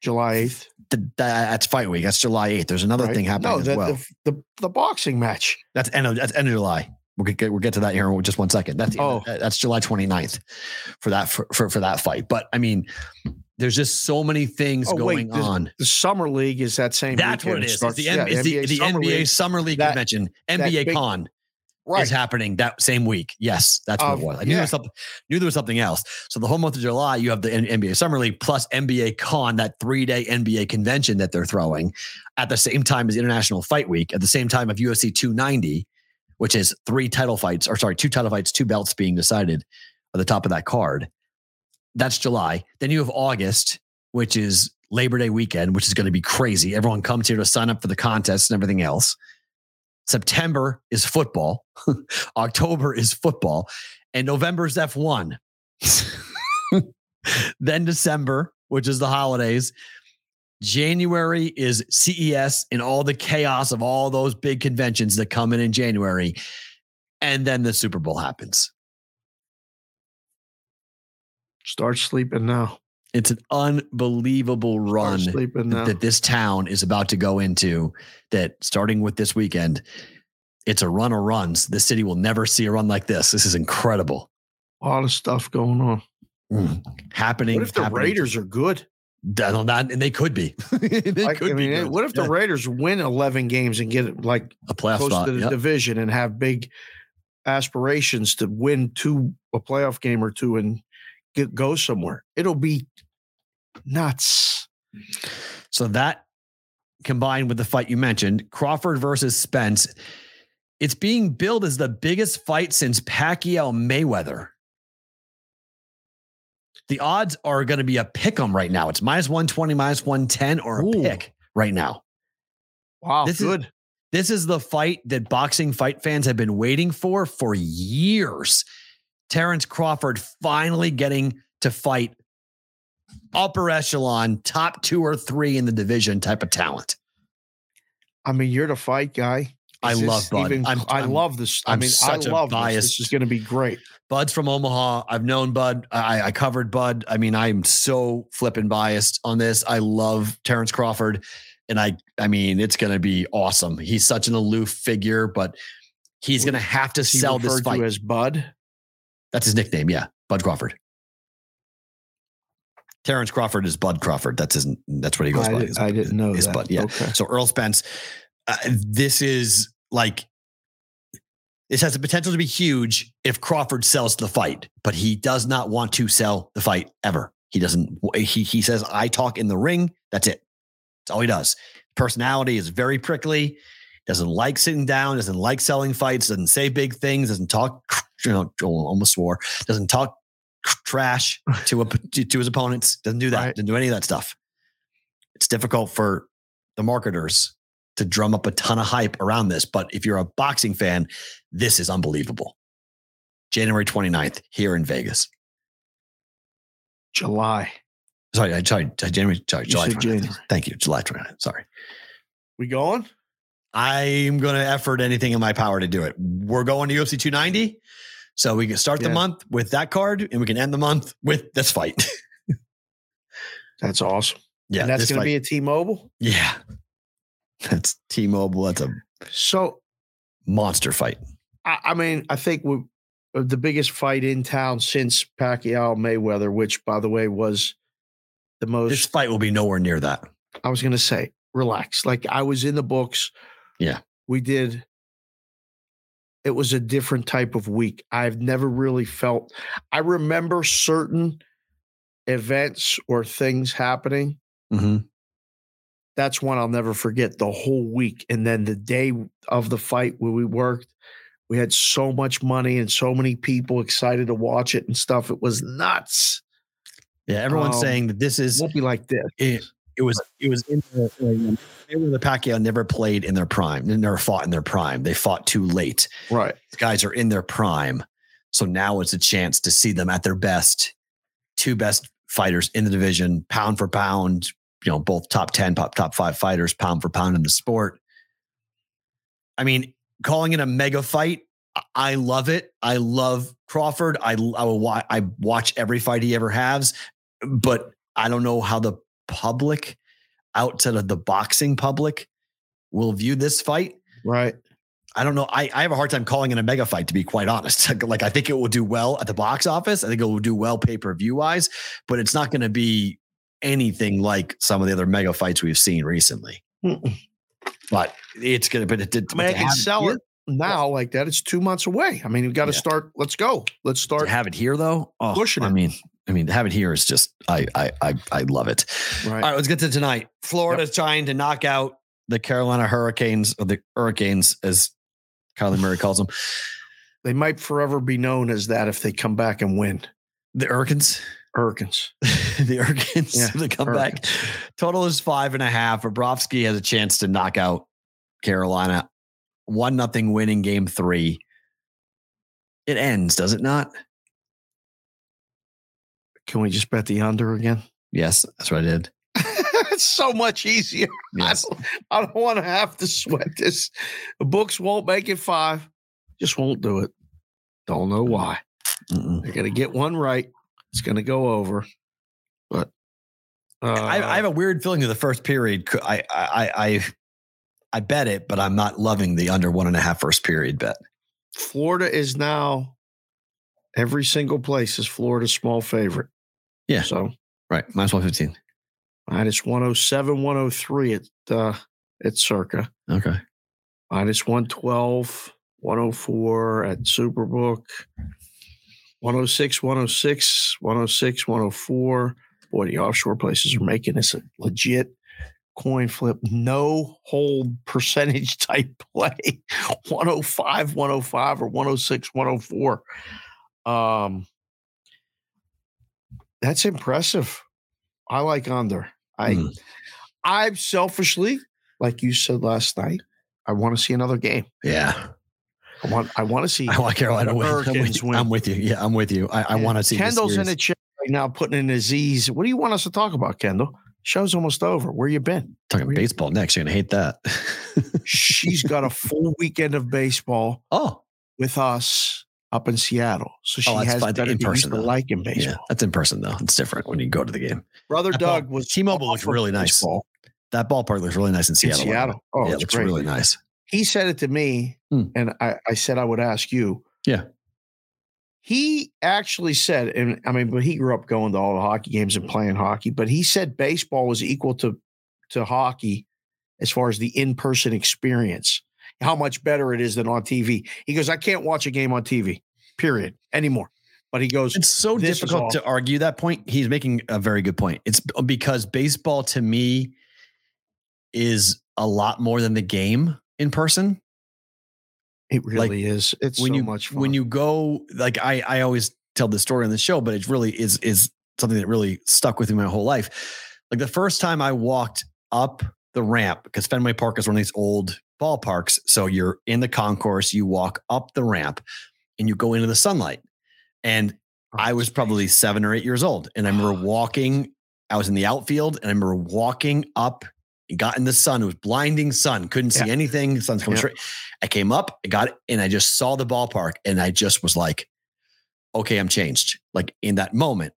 July eighth. th- that's fight week. That's July 8th. There's another thing happening No, as that, well. the, the the boxing match. that's end of that's end of July. We'll get we'll get to that here in just one second. That's Oh. that's July 29th for that for, for for that fight. But I mean, there's just so many things Oh, wait, going this- on. The summer league is that same. That's what it is. It's starts- the, yeah, it's the, the Summer NBA League. Summer League That- convention, NBA big- Con Right. is happening that same week. Yes, that's what it was. I knew there was something. Knew there was something else. So the whole month of July, you have the NBA Summer League plus NBA Con, that three day NBA convention that they're throwing at the same time as International Fight Week, at the same time of UFC 290, which is three title fights, or sorry, two title fights, two belts being decided at the top of that card. That's July. Then you have August, which is Labor Day weekend, which is going to be crazy. Everyone comes here to sign up for the contests and everything else. September is football. October is football. And November is F1. then December, which is the holidays. January is CES and all the chaos of all those big conventions that come in in January. And then the Super Bowl happens. Start sleeping now. It's an unbelievable run Start that this town is about to go into. That starting with this weekend, it's a run of runs. The city will never see a run like this. This is incredible. A lot of stuff going on. Mm. Happening. What if the happening. Raiders are good? That- that- and they could be. they Like, could I mean, be. good. what if the Raiders win 11 games and get like a playoff close spot? to the Yep. division and have big aspirations to win two a playoff game or two and get, go somewhere? It'll be nuts. So that combined with the fight you mentioned, Crawford versus Spence, it's being billed as the biggest fight since Pacquiao Mayweather. The odds are going to be a pick 'em right now. It's minus 120, minus 110, or a Ooh. pick right now. Wow, This is- good. This is the fight that boxing fight fans have been waiting for for years. Terrence Crawford finally getting to fight upper echelon, top two or three in the division type of talent. I mean, you're the fight guy. I love this Bud. even- I'm- I I'm- love this. I mean, I love this. biased- This is going to be great. Bud's from Omaha. I've known Bud. I, I covered Bud. I mean, I'm so flipping biased on this. I love Terrence Crawford. And I, I mean, it's going to be awesome. He's such an aloof figure, but he's going to have to Is sell this fight. to as Bud. That's his nickname. Yeah. Bud Crawford. Terrence Crawford is Bud Crawford. That's his, that's what he goes I, by. did, is- I didn't know is that. Bud. Yeah. Okay. So Errol Spence, uh, this is like this has the potential to be huge if Crawford sells the fight, but he does not want to sell the fight ever. He doesn't. He he says, "I talk in the ring. That's it. That's all he does." Personality is very prickly. Doesn't like sitting down. Doesn't like selling fights. Doesn't say big things. Doesn't talk. You know, Joel almost swore. Doesn't talk trash to a to, to his opponents. Doesn't do that. Right. Doesn't do any of that stuff. It's difficult for the marketers to drum up a ton of hype around this. But if you're a boxing fan, this is unbelievable. January 29th here in Vegas. July. Sorry, I sorry, uh, January, sorry, You July said 29th. January. Thank you, July 29th. Sorry. We going? I'm going to effort anything in my power to do it. We're going to UFC 290. So we can start the month with that card and we can end the month with this fight. That's awesome. yeah. and that's going to be a T-Mobile. Yeah. That's T Mobile. That's a So monster fight. I, I mean, I think we, uh, the biggest fight in town since Pacquiao Mayweather, which by the way was the most. This fight will be nowhere near that. I was going to say, relax. Like I was in the books. Yeah. We did. It was a different type of week. I've never really felt. I remember certain events or things happening. Mm-hmm. That's one I'll never forget the whole week. And then the day of the fight where we worked, we had so much money and so many people excited to watch it and stuff. It was nuts. Yeah. Everyone's Um, saying that this is. Won't be like this. it, it was it was in the uh, like, Mayweather the Pacquiao never played in their prime. They never fought in their prime. They fought too late. Right. These guys are in their prime. So now it's a chance to see them at their best. Two best fighters in the division, pound for pound, you know, both top 10, top, top five fighters, pound for pound in the sport. I mean, calling it a mega fight, I- love it. I love Crawford. I, I will I watch every fight he ever has, but I don't know how the public outside of the boxing public will view this fight. Right. I don't know. I, I have a hard time calling it a mega fight, to be quite honest. Like, I think it will do well at the box office. I think it will do well pay per view wise, but it's not going to be anything like some of the other mega fights we've seen recently. Mm-mm. But it's going to, but it did. I mean, I can sell it now like that. It's two months away. I mean, we've got to Yeah. start. Let's go. Let's To start. have it here though. Oh, pushing I mean, I mean, having here is just, I, I, I, I love it. Right. All right, let's get to tonight. Florida's trying to knock out the Carolina Hurricanes, or the Hurricanes, as Kyler Murray calls them. They might forever be known as that if they come back and win. The Hurricanes. Hurricanes. the Hurricanes Yeah, to come back. Hurricanes. Total is five and a half. Bobrovsky has a chance to knock out Carolina. One nothing win in game three. It ends, does it not? Can we just bet the under again? Yes, that's what I did. it's so much easier. Yes. I don't, I don't want to have to sweat this. The books won't make it five. Just won't do it. Don't know why. Mm-mm. They're gonna get one right. It's gonna go over. But uh, I, I have a weird feeling that the first period. I, I, I, I bet it, but I'm not loving the under one and a half first period bet. Florida is now every single place is Florida's small favorite. Yeah. So Right, minus one fifteen. minus 107, 103 at uh at circa. Okay. Minus 112, 104 at Superbook. 106, 106, 106, 104. Boy, the offshore places are making this a legit coin flip, no hold percentage type play. 105, 105, or 106, 104. Um, that's impressive. I like under. I Hmm. I selfishly, like you said last night, I want to see another game. Yeah, I want I want to see I want Carolina win. I'm with, you. win. I'm with you. Yeah, I'm with you. I, I want to see. this Kendall's in the chat right now putting in Aziz. What do you want us to talk about, Kendall? Show's almost over. Where you been? Talking baseball next. You're gonna hate that. She's got a full weekend of baseball oh, with us up in Seattle. So she Oh, that's has fine. better In get person, used to though. liking baseball. yeah, that's in person though. It's different when you go to the game. Brother That ball- Doug was T-Mobile looks really nice. baseball That ballpark looks really nice in in Seattle. by the way. Seattle. Oh, yeah, it looks great. really nice. he said it to me, Hmm. and I, I said I would ask you. Yeah. He actually said, and I mean, but he grew up going to all the hockey games and playing hockey, but he said baseball was equal to to hockey as far as the in-person experience, how much better it is than on TV. He goes, I can't watch a game on TV, period, anymore. But he goes, It's so difficult to argue that point. He's making a very good point. It's because baseball to me is a lot more than the game in person. it really is. It's when so you much fun. when you go like I I always tell this story on the show, but it really is is something that really stuck with me my whole life. Like the first time I walked up the ramp because Fenway Park is one of these old ballparks, so you're in the concourse, you walk up the ramp, and you go into the sunlight. And oh, I was probably seven or eight years old. And I remember walking, I was in the outfield and I remember walking up and got in the sun. It was blinding sun, couldn't see Yeah. anything. The sun's coming Yeah. straight. I came up, I got it, and I just saw the ballpark and I just was like, okay, I'm changed. Like in that moment,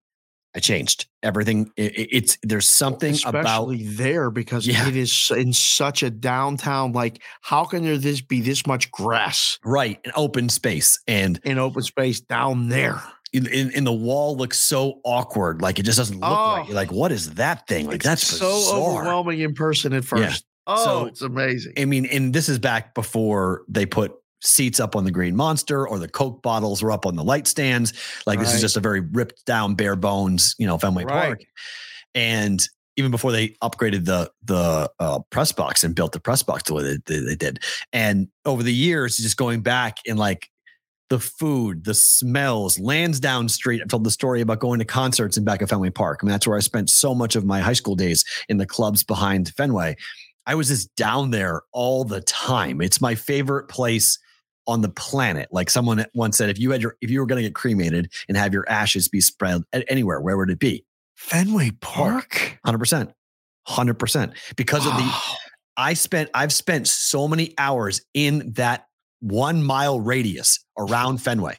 I changed everything. It- it- it's there's something about especially there because Yeah. it is in such a downtown. Like, how can there this be this much grass right an open space and in open space down there? in, in, in the wall looks so awkward. Like it just doesn't look right. Oh. You're like, what is that thing? Like that's so bizarre. overwhelming in person at Yeah. first. Oh, So- it's amazing. I mean, and this is back before they put seats up on the Green Monster or the Coke bottles were up on the light stands. Like this is just a very ripped down, bare bones, you know, Fenway Right. Park. And even before they upgraded the the uh, press box and built the press box the way they, they, they did, and over the years, just going back and like the food, the smells, Lansdowne Street. I've told the story about going to concerts in back of Fenway Park. I mean, that's where I spent so much of my high school days in the clubs behind Fenway. I was just down there all the time. It's my favorite place on the planet. Like someone once said, if you had your if you were going to get cremated and have your ashes be spread anywhere, where would it be? Fenway Park. Hundred percent, hundred percent. Because of the. I spent I've spent so many hours in that one mile radius around Fenway.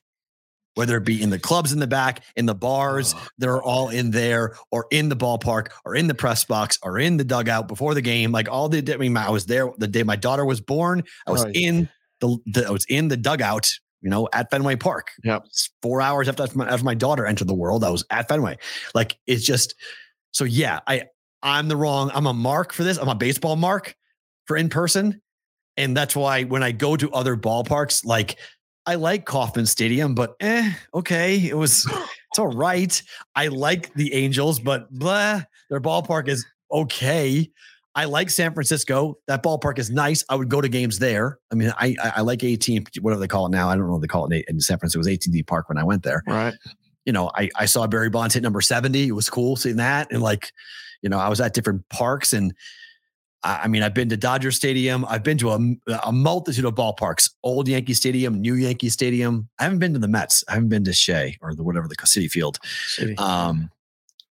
Whether it be in the clubs in the back, in the bars, they're all in there, or in the ballpark, or in the press box, or in the dugout before the game. Like all the, I mean, I was there the day my daughter was born. I was Right. in the, the, I was in the dugout, you know, at Fenway Park. It's four hours after my, after my daughter entered the world, I was at Fenway. Like it's just, so yeah, I, I'm the wrong, I'm a mark for this. I'm a baseball mark for in person. And that's why when I go to other ballparks, like I like Kauffman Stadium, but eh, okay, it was it's all right. I like the Angels, but blah, their ballpark is okay. I like San Francisco. That ballpark is nice. I would go to games there. I mean, I I, I like 18, whatever they call it now. I don't know what they call it in San Francisco. It was AT&T Park when I went there Right. you know, I, I saw Barry Bonds hit number 70. It was cool seeing that. And like, you know, I was at different parks and I, I mean, I've been to Dodger Stadium. I've been to a, a multitude of ballparks, old Yankee Stadium, new Yankee Stadium. I haven't been to the Mets. I haven't been to Shea or the, whatever the Citi Field. Citi. Um,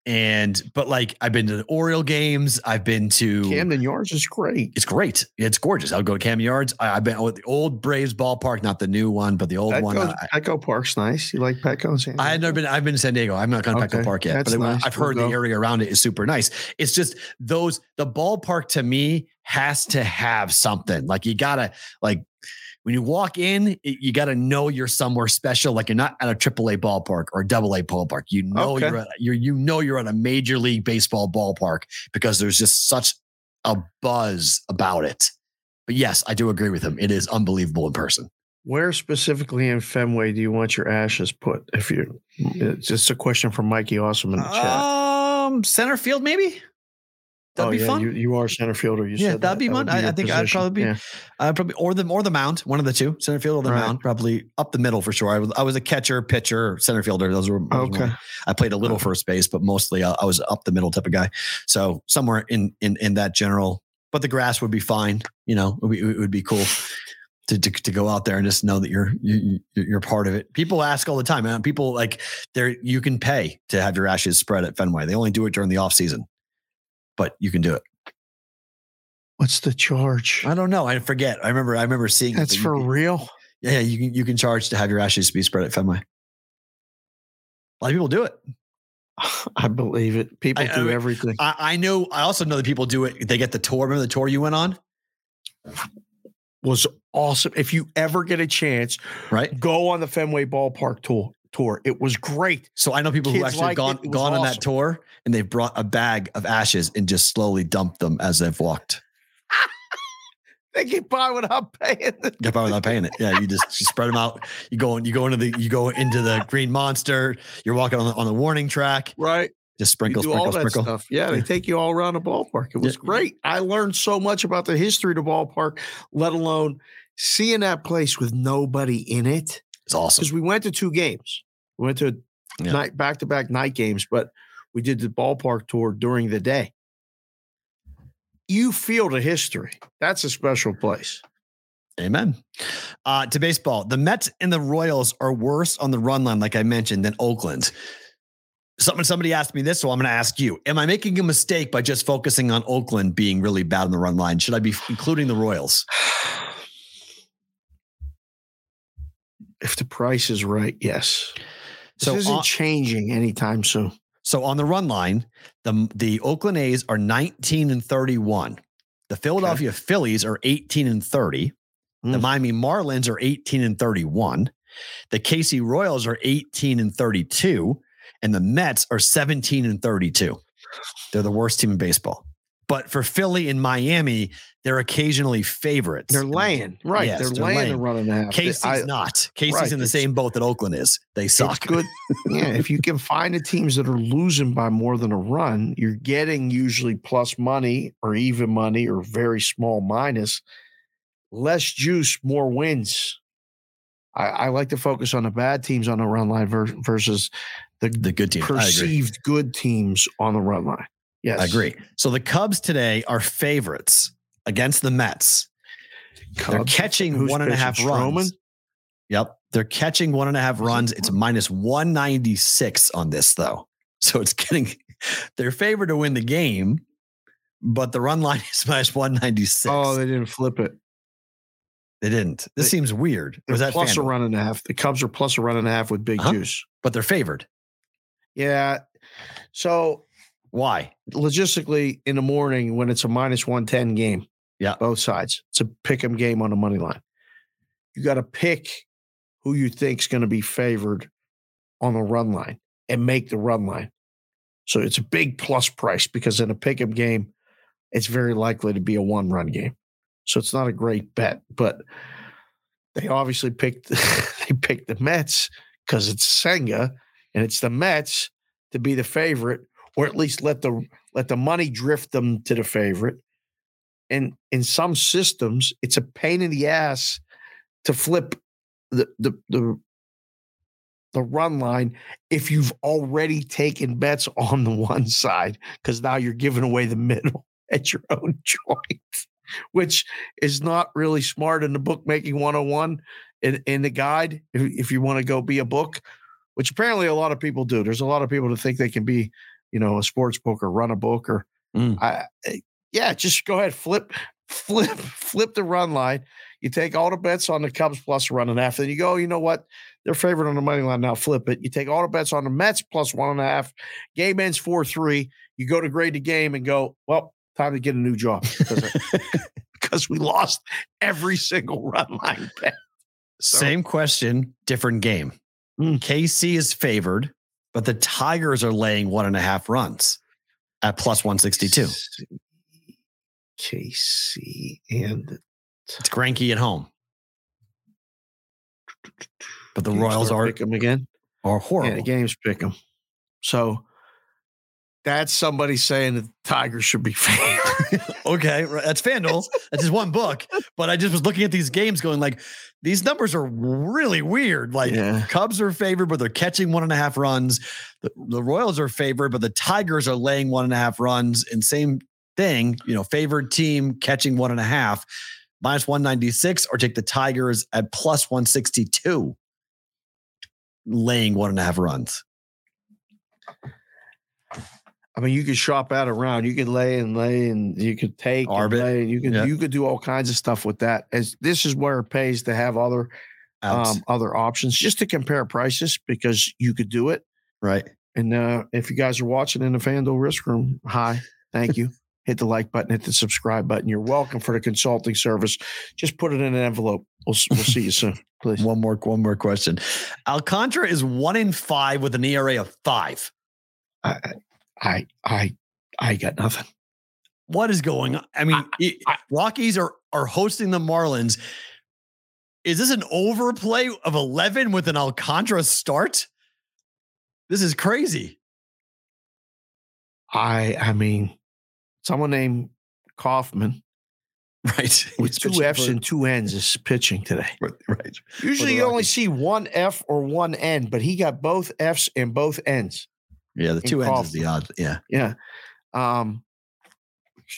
and, but like, I've been to the Oriole games. I've been to, Camden Yards is great. it's great. It's gorgeous. I'll go to Camden Yards. I, I've been with the old Braves ballpark, not the new one, but the old one. Uh, Petco, I- Petco Park's nice. You like Petco? in San I had never been. I've been to San Diego. I'm not going to Petco Okay, Park yet, that's but nice. I've We'll heard go. the area around it is super nice. It's just those the ballpark to me has to have something. Like you gotta like when you walk in, it- you got to know you're somewhere special. Like you're not at a AAA ballpark or a Double A ballpark. You know Okay. you're at, you're you know you're at a major league baseball ballpark because there's just such a buzz about it. But yes, I do agree with him. It is unbelievable in person. Where specifically in Fenway do you want your ashes put? If you, it's just a question from Mikey Awesome in the chat. Um, center field maybe. That'd oh, be yeah, fun. You, you are center fielder. You Yeah, that'd that. be That I- I think I'd probably be- Yeah. Uh, probably or the or the mound, one of the two, center field or the Right. mound, probably up the middle for sure. I was I was a catcher, pitcher, center fielder. Those were those Okay. I played a little first base, but mostly uh, I was up the middle type of guy. So somewhere in in in that general. But the grass would be fine. You know, it would be, it would be cool. To, to, to go out there and just know that you're you, you- you're part of it. People ask all the time, man. People like there you can pay to have your ashes spread at Fenway. They only do it during the off season, but you can do it. What's the charge? I don't know. I forget. I remember. I remember seeing. That's for can- real. Yeah, you can you can charge to have your ashes be spread at Fenway. A lot of people do it. I believe it. People I- I do mean, everything. I, I know. I also know that people do it. They get the tour. Remember the tour you went on, was awesome. If you ever get a chance, right? go on the Fenway Ballpark tour. Tour. It was great. So I know people who actually gone it. It gone on that tour and they've brought a bag of ashes and just slowly dumped them as they've walked. They get by without paying. The- Get by without paying it. Yeah, you just you spread them out. You go you go into the you go into the green monster. You're walking on the on the warning track. right. Just sprinkle, sprinkle, sprinkle. stuff. Yeah, they take you all around the ballpark. It was Yeah. great. I learned so much about the history of the ballpark, let alone seeing that place with nobody in it. It's awesome. Because we went to two games. We went to Yeah. night back to back night games, but we did the ballpark tour during the day. You feel the history. That's a special place. Amen. Uh, to baseball, the Mets and the Royals are worse on the run line, like I mentioned, than Oakland. Something somebody asked me this, so I'm going to ask you: Am I making a mistake by just focusing on Oakland being really bad on the run line? Should I be including the Royals? If the price is right, yes. This So isn't on- changing anytime soon. So on the run line, the the Oakland A's are 19 and 31. The Philadelphia Phillies are 18 and 30. The Mm. Miami Marlins are 18 and 31. The KC Royals are 18 and 32. And the Mets are 17 and 32. They're the worst team in baseball. But for Philly and Miami, they're occasionally favorites. They're laying, right? Yes, they're, they're laying, laying. the run and a half. Casey's I- not. Casey's right, in the it's- same boat that Oakland is. They suck. Good. yeah, if you can find the teams that are losing by more than a run, you're getting usually plus money or even money or very small minus. Less juice, more wins. I, I like to focus on the bad teams on the run line ver- versus the, The good team. Perceived good teams on the run line. Yes, I agree. So the Cubs today are favorites against the Mets. They're catching who's one and a half Stroman? runs. Yep. They're catching one and a half runs. It's minus 196 on this, though. So it's getting, they're favored to win the game, but the run line is minus 196. Oh, they didn't flip it. they didn't. This they- seems weird. Was that plus a run and a half. The Cubs are plus a run and a half with big Uh-huh. juice. But they're favored. Yeah. So Why? logistically in the morning when it's a minus 110 game. Yeah. Both sides. It's a pick 'em game on the money line. You got to pick who you think's going to be favored on the run line and make the run line. So it's a big plus price because in a pick 'em game, it's very likely to be a one run game. So it's not a great bet, but they obviously picked they picked the Mets because it's Senga and it's the Mets to be the favorite or at least let the let the money drift them to the favorite. And in some systems, it's a pain in the ass to flip the the the, the run line if you've already taken bets on the one side, because now you're giving away the middle at your own joint, which is not really smart in the bookmaking 101 in, in the guide. If, if you want to go be a book, which apparently a lot of people do. There's a lot of people that think they can be you know, a sports book or run a book or Mm. I, I- yeah, just go ahead, flip, flip, flip the run line. You take all the bets on the Cubs plus run and a half. Then you go, you know what? They're favored on the money line now. Flip it. You take all the bets on the Mets plus one and a half. Game ends four three. You go to grade the game and go, well, time to get a new job because, because we lost every single run line bet. Same question, different game. Mm. KC is favored, but the Tigers are laying one and a half runs at plus 162. KC and It's Greinke at home. But the Games Royals are, them again. are Yeah, horrible. the games pick them. So that's somebody saying that the Tigers should be favored. okay, right, that's FanDuel. That's just one book. But I just was looking at these games going like, these numbers are really weird. Like Yeah. Cubs are favored, but they're catching one and a half runs. The, the Royals are favored, but the Tigers are laying one and a half runs. And same thing, you know, favored team catching one and a half, minus 196, or take the Tigers at plus 162, laying one and a half runs. I mean, you could shop that around. You could lay and lay, and you could take and Arbit. lay. You could Yeah. you could do all kinds of stuff with that. As this is where it pays to have other Outs, um, other options, just to compare prices because you could do it. right. And uh, if you guys are watching in the FanDuel Risk Room, hi, thank you. hit the like button, hit the subscribe button. You're welcome for the consulting service. Just put it in an envelope. We'll, we'll see you soon, please. One more, one more question. Alcantara is one in five with an ERA of five. I, I, I, I got nothing. What is going on? I mean, i- I- Rockies are are hosting the Marlins. Is this an overplay of 11 with an Alcantara start? This is crazy. I, I mean, someone named Kauffmann Right. with two F's for- and two N's is pitching today. Right. Usually you only see one F or one N, but he got both F's and both N's. Yeah, the two ends is the odd. Yeah. Yeah. Um,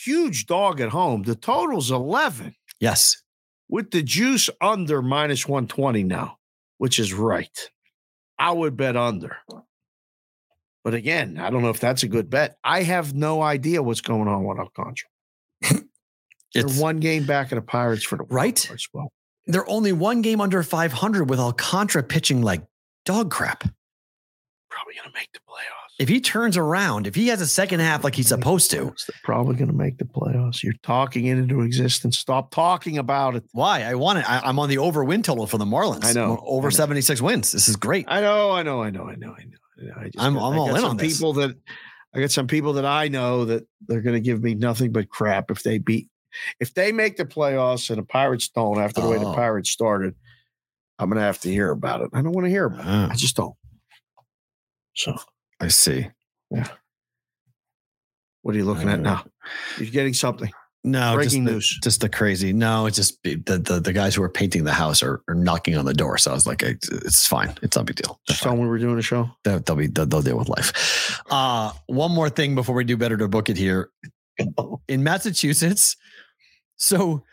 huge dog at home. The total's 11. Yes. with the juice under minus 120 now, which is right. I would bet under. But again, I don't know if that's a good bet. I have no idea what's going on with Alcantara. They're It's one game back at the Pirates for the Right? card spot. they're only one game under 500 with Alcantara pitching like dog crap. Probably going to make the playoffs. If he turns around, if he has a second half like he's supposed to, They're probably going to make the playoffs. You're talking it into existence. Stop talking about it. why? I want it. I, I'm on the over win total for the Marlins. I know. I'm over I know. 76 wins. This is great. I know, I know, I know, I know, I know. I just I'm- I'm I all got in some on this. People that I got some people that I know that they're going to give me nothing but crap if they beat, if they make the playoffs and the Pirates don't after the way the Oh. Pirates started. I'm going to have to hear about it. I don't want to hear about it. Oh, I just don't. So, I see. Yeah. What are you looking at now? You're getting something. No, Breaking just the, news. just the crazy. No, it's just the, the the guys who are painting the house are, are knocking on the door. So I was like, it's, fine. It's not a big deal. They're Just tell fine. me we're doing a show. They'll, they'll be they'll, they'll deal with life. Uh, one more thing before we do better to book it here in Massachusetts. So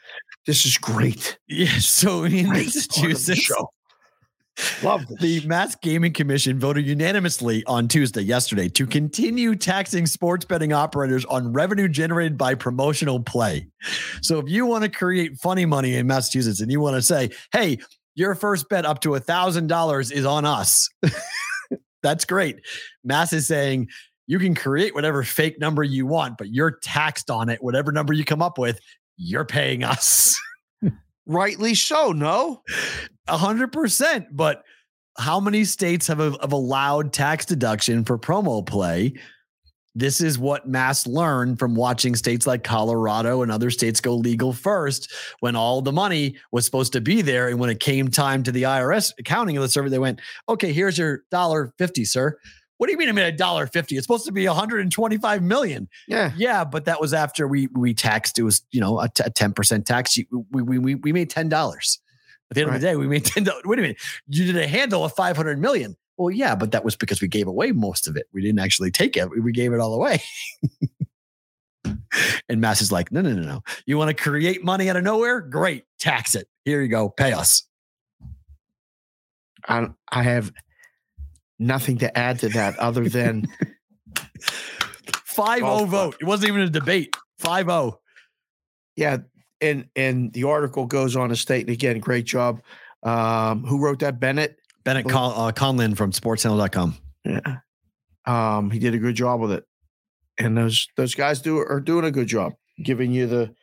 This is great. yeah, so in Great part of the Massachusetts. Love this. The Mass Gaming Commission voted unanimously on Tuesday, yesterday, to continue taxing sports betting operators on revenue generated by promotional play. So if you want to create funny money in Massachusetts and you want to say, hey, your first bet up to a $1,000 is on us, that's great. Mass is saying, you can create whatever fake number you want, but you're taxed on it. Whatever number you come up with, you're paying us. Rightly so. No. A hundred percent. But how many states have, have allowed tax deduction for promo play? This is what Mass learned from watching states like Colorado and other states go legal first when all the money was supposed to be there. And when it came time to the IRS accounting of the server, they went, okay, here's your dollar fifty, sir. What do you mean I made a dollar fifty? It's supposed to be 125 million. Yeah. Yeah, but that was after we we taxed. It was you know a ten percent tax. We we we we made ten dollars. At the end of the day, we made ten dollars. Wait a minute, you did a handle of five hundred million. Well, yeah, but that was because we gave away most of it. We didn't actually take it. We gave it all away. and Mass is like, no, no, no, no. You want to create money out of nowhere? Great, tax it. Here you go, pay us. I, I have nothing to add to that other than 5 0 vote. It wasn't even a debate. Five oh. zero. yeah, and and the article goes on to state and again, great job. Um, who wrote that? Bennett. Bennett Con- uh, Conlin from SportsHandle.com. Yeah. Um, he did a good job with it. And those those guys do are doing a good job giving you the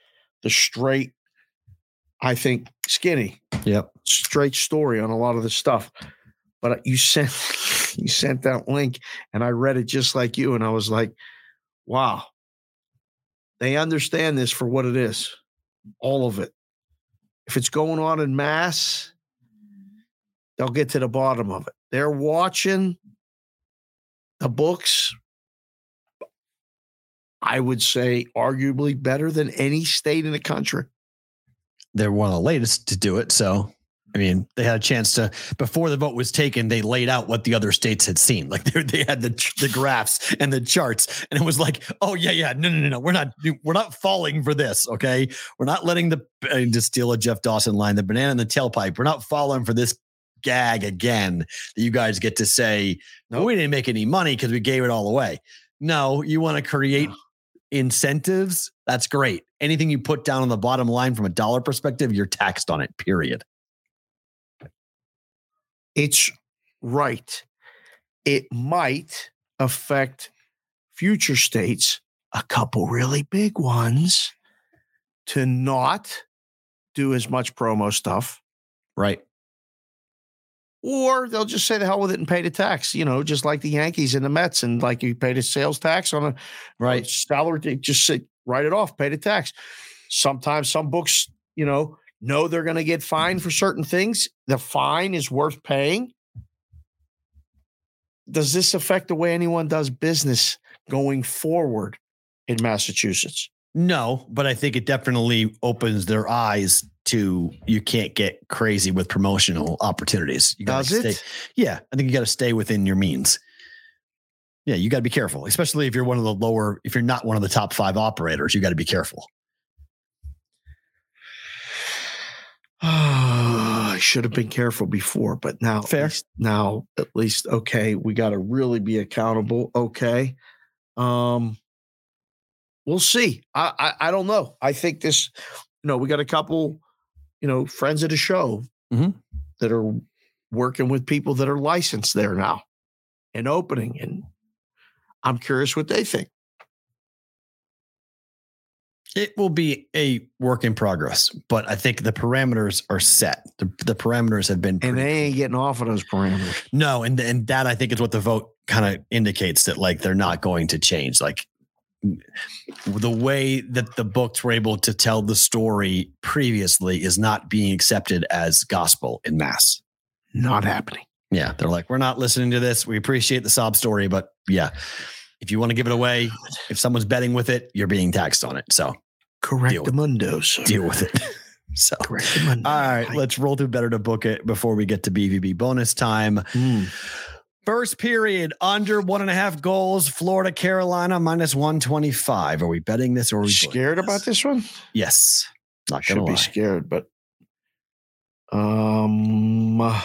the straight, I think, skinny, Yep. straight story on a lot of the stuff. But you sent you sent that link and I read it just like you, and I was like, wow. They understand this for what it is. All of it. If it's going on in mass, they'll get to the bottom of it. They're watching the books, I would say, arguably better than any state in the country. they're one of the latest to do it. So, I mean, they had a chance to before the vote was taken. They laid out what the other states had seen. Like they they had the the graphs and the charts, and it was like, oh yeah, yeah, no, no, no, no, we're not we're not falling for this. Okay, we're not letting the uh, to steal a Jeff Dawson line, the banana in the tailpipe. We're not falling for this gag again that you guys get to say no, we didn't make any money because we gave it all away. No, you want to create incentives. That's great. Anything you put down on the bottom line from a dollar perspective, you're taxed on it, period. It's right. It might affect future states, a couple really big ones, to not do as much promo stuff. Right. Or they'll just say the hell with it and pay the tax, you know, just like the Yankees and the Mets. And like you paid a sales tax on a Right. salary, just say, write it off, pay the tax. Sometimes some books, you know, know they're going to get fined for certain things. The fine is worth paying. Does this affect the way anyone does business going forward in Massachusetts? No, but I think it definitely opens their eyes to you can't get crazy with promotional opportunities. You gotta Does stay, it? Yeah, I think you got to stay within your means. Yeah, you got to be careful, especially if you're one of the lower, if you're not one of the top five operators, you got to be careful. I should have been careful before, but now, at least- now at least okay, we got to really be accountable. Okay, um, we'll see. I, I I don't know. I think this, you know, we got a couple, you know, friends at the show Mhm. that are working with people that are licensed there now and opening, and I'm curious what they think. It will be a work in progress, but I think the parameters are set. The, the parameters have been And they ain't getting off of those parameters. No, and and that I think is what the vote kind of indicates that like they're not going to change. Like the way that the books were able to tell the story previously is not being accepted as gospel in mass. Not happening. Yeah, they're like, we're not listening to this. We appreciate the sob story, but yeah, if you want to give it away, if someone's betting with it, you're being taxed on it. So Correct the with- mundo, deal with it. So. Correct the mundo. All right, let's roll through Bet it or Book it before we get to BVB bonus time. Mm. First period, under one and a half goals. Florida, Carolina, minus 125. Are we betting this or are we joining scared about this one? Yes. Not Should gonna be lie. scared, but um, uh,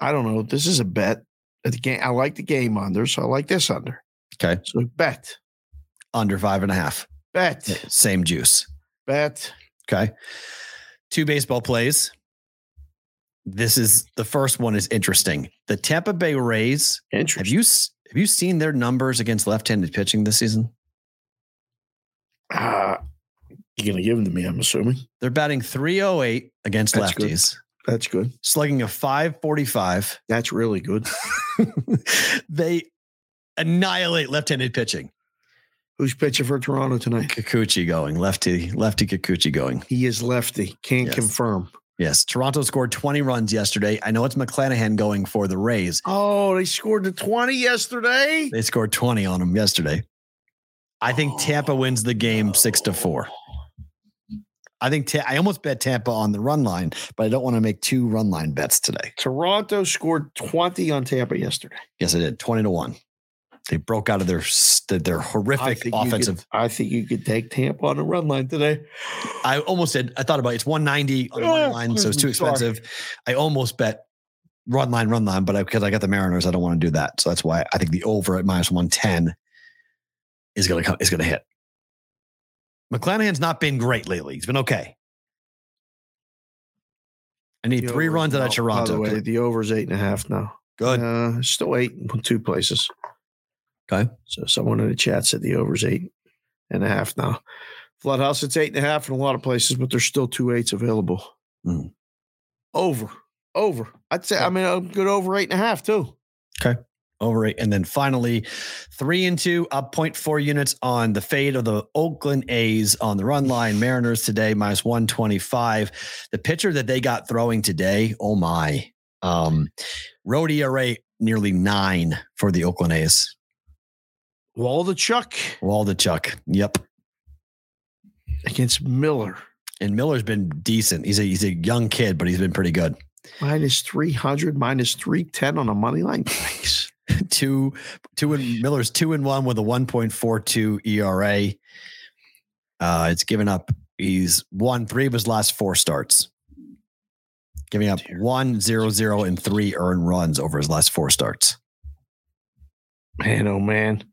I don't know. This is a bet. The game. I like the game under, so I like this under. Okay. So bet, Under five and a half. Bet, Same juice. bet. Okay. Two baseball plays. This is the first one is interesting. The Tampa Bay Rays. Have Interesting. you have you seen their numbers against left-handed pitching this season? Uh, you're gonna give them to me. I'm assuming They're batting 308 against That's good. lefties, that's good. slugging a 545. That's really good. they annihilate left-handed pitching. Who's pitching for Toronto tonight? Kikuchi going, lefty, lefty Kikuchi going. He is lefty. Can't Yes. confirm. Yes. Toronto scored 20 runs yesterday. I know it's McClanahan going for the Rays. Oh, they scored the 20 yesterday. They scored 20 on them yesterday. I think Tampa wins the game six to four. I think Ta- I almost bet Tampa on the run line, but I don't want to make two run line bets today. Toronto scored 20 on Tampa yesterday. Yes, I did. 20 to one. They broke out of their their horrific think you could- offensive. I think you could take Tampa on the run line today. I almost said I thought about it. it's 190 on the Oh, line, so it's too sorry. expensive. I almost bet run line, run line, but because I, got the Mariners, I don't want to do that. So that's why I think the over at minus 110 is gonna come is gonna hit. McClanahan's not been great lately. He's been okay. I need The three runs out of Toronto. By the way, the over's eight and a half now. Good. Uh, still eight in two places. Okay. So someone in the chat said the over's eight and a half now. Floodhouse, it's eight and a half in a lot of places, but there's still two eights available. Mm. Over. Over. I'd say, I mean, a good over eight and a half, too. Okay. Over eight. And then finally, three and two, up 0.4 units on the fade of the Oakland A's on the run line. Mariners today, minus 125. The pitcher that they got throwing today, oh my. Um, road ERA nearly nine for the Oakland A's. Wall the Chuck Wall to Chuck. Yep. against Miller. And Miller's been decent. He's a he's a young kid, but he's been pretty good. Minus 300, minus 310 on a money line. Thanks. two two and Miller's two and one with a 1.42 ERA. Uh it's given up he's won three of his last four starts. Giving up one, zero, zero, and three earned runs over his last four starts. Man, oh man.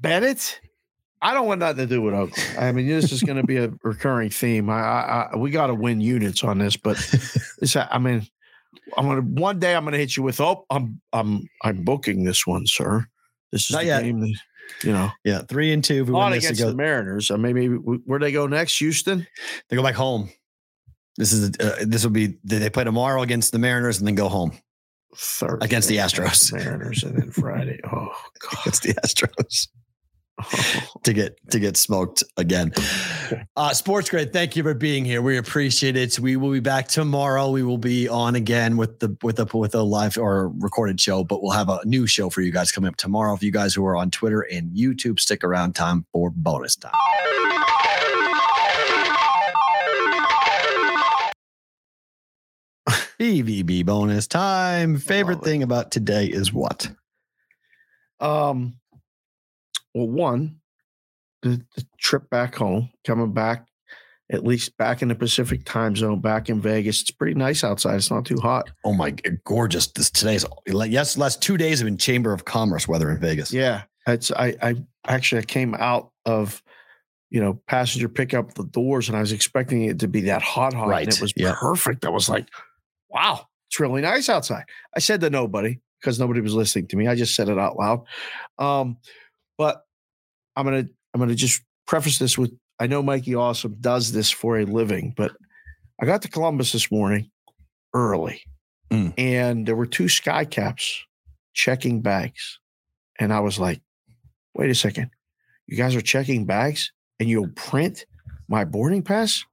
Bennett? I don't want nothing to do with Oakland. I mean, this is going to be a recurring theme. I, I, I we got to win units on this, but this, I mean, I'm gonna one day I'm gonna hit you with, oh, I'm I'm I'm booking this one, sir. This is Not the yet. game that you know. Yeah, three and two. If we On this, against it the Mariners. I mean, maybe where they go next? Houston. they go back home. This is uh, this will be they they play tomorrow against the Mariners and then go home Thursday Against the Astros. Mariners, and then Friday. Oh God. against the Astros. to get to get smoked again. Uh, Sports Grid, thank you for being here. We appreciate it. We will be back tomorrow. We will be on again with the with a with a live or recorded show, but we'll have a new show for you guys coming up tomorrow. For you guys who are on Twitter and YouTube, stick around time for bonus time. BVB bonus time. Favorite thing about today is what? Um, well, one, the, the trip back home, coming back at least back in the Pacific time zone, back in Vegas. It's pretty nice outside. It's not too hot. Oh my, gorgeous! This today's yes, last two days have been Chamber of Commerce weather in Vegas. Yeah, it's I I actually I came out of you know passenger pickup the doors and I was expecting it to be that hot hot. Right. And it was Yeah. perfect. I was like, wow, it's really nice outside. I said to nobody because nobody was listening to me. I just said it out loud. Um, but I'm gonna I'm gonna just preface this with I know Mikey Awesome does this for a living, but I got to Columbus this morning early, Mm. and there were two sky caps checking bags, and I was like, wait a second, you guys are checking bags, and you'll print my boarding pass.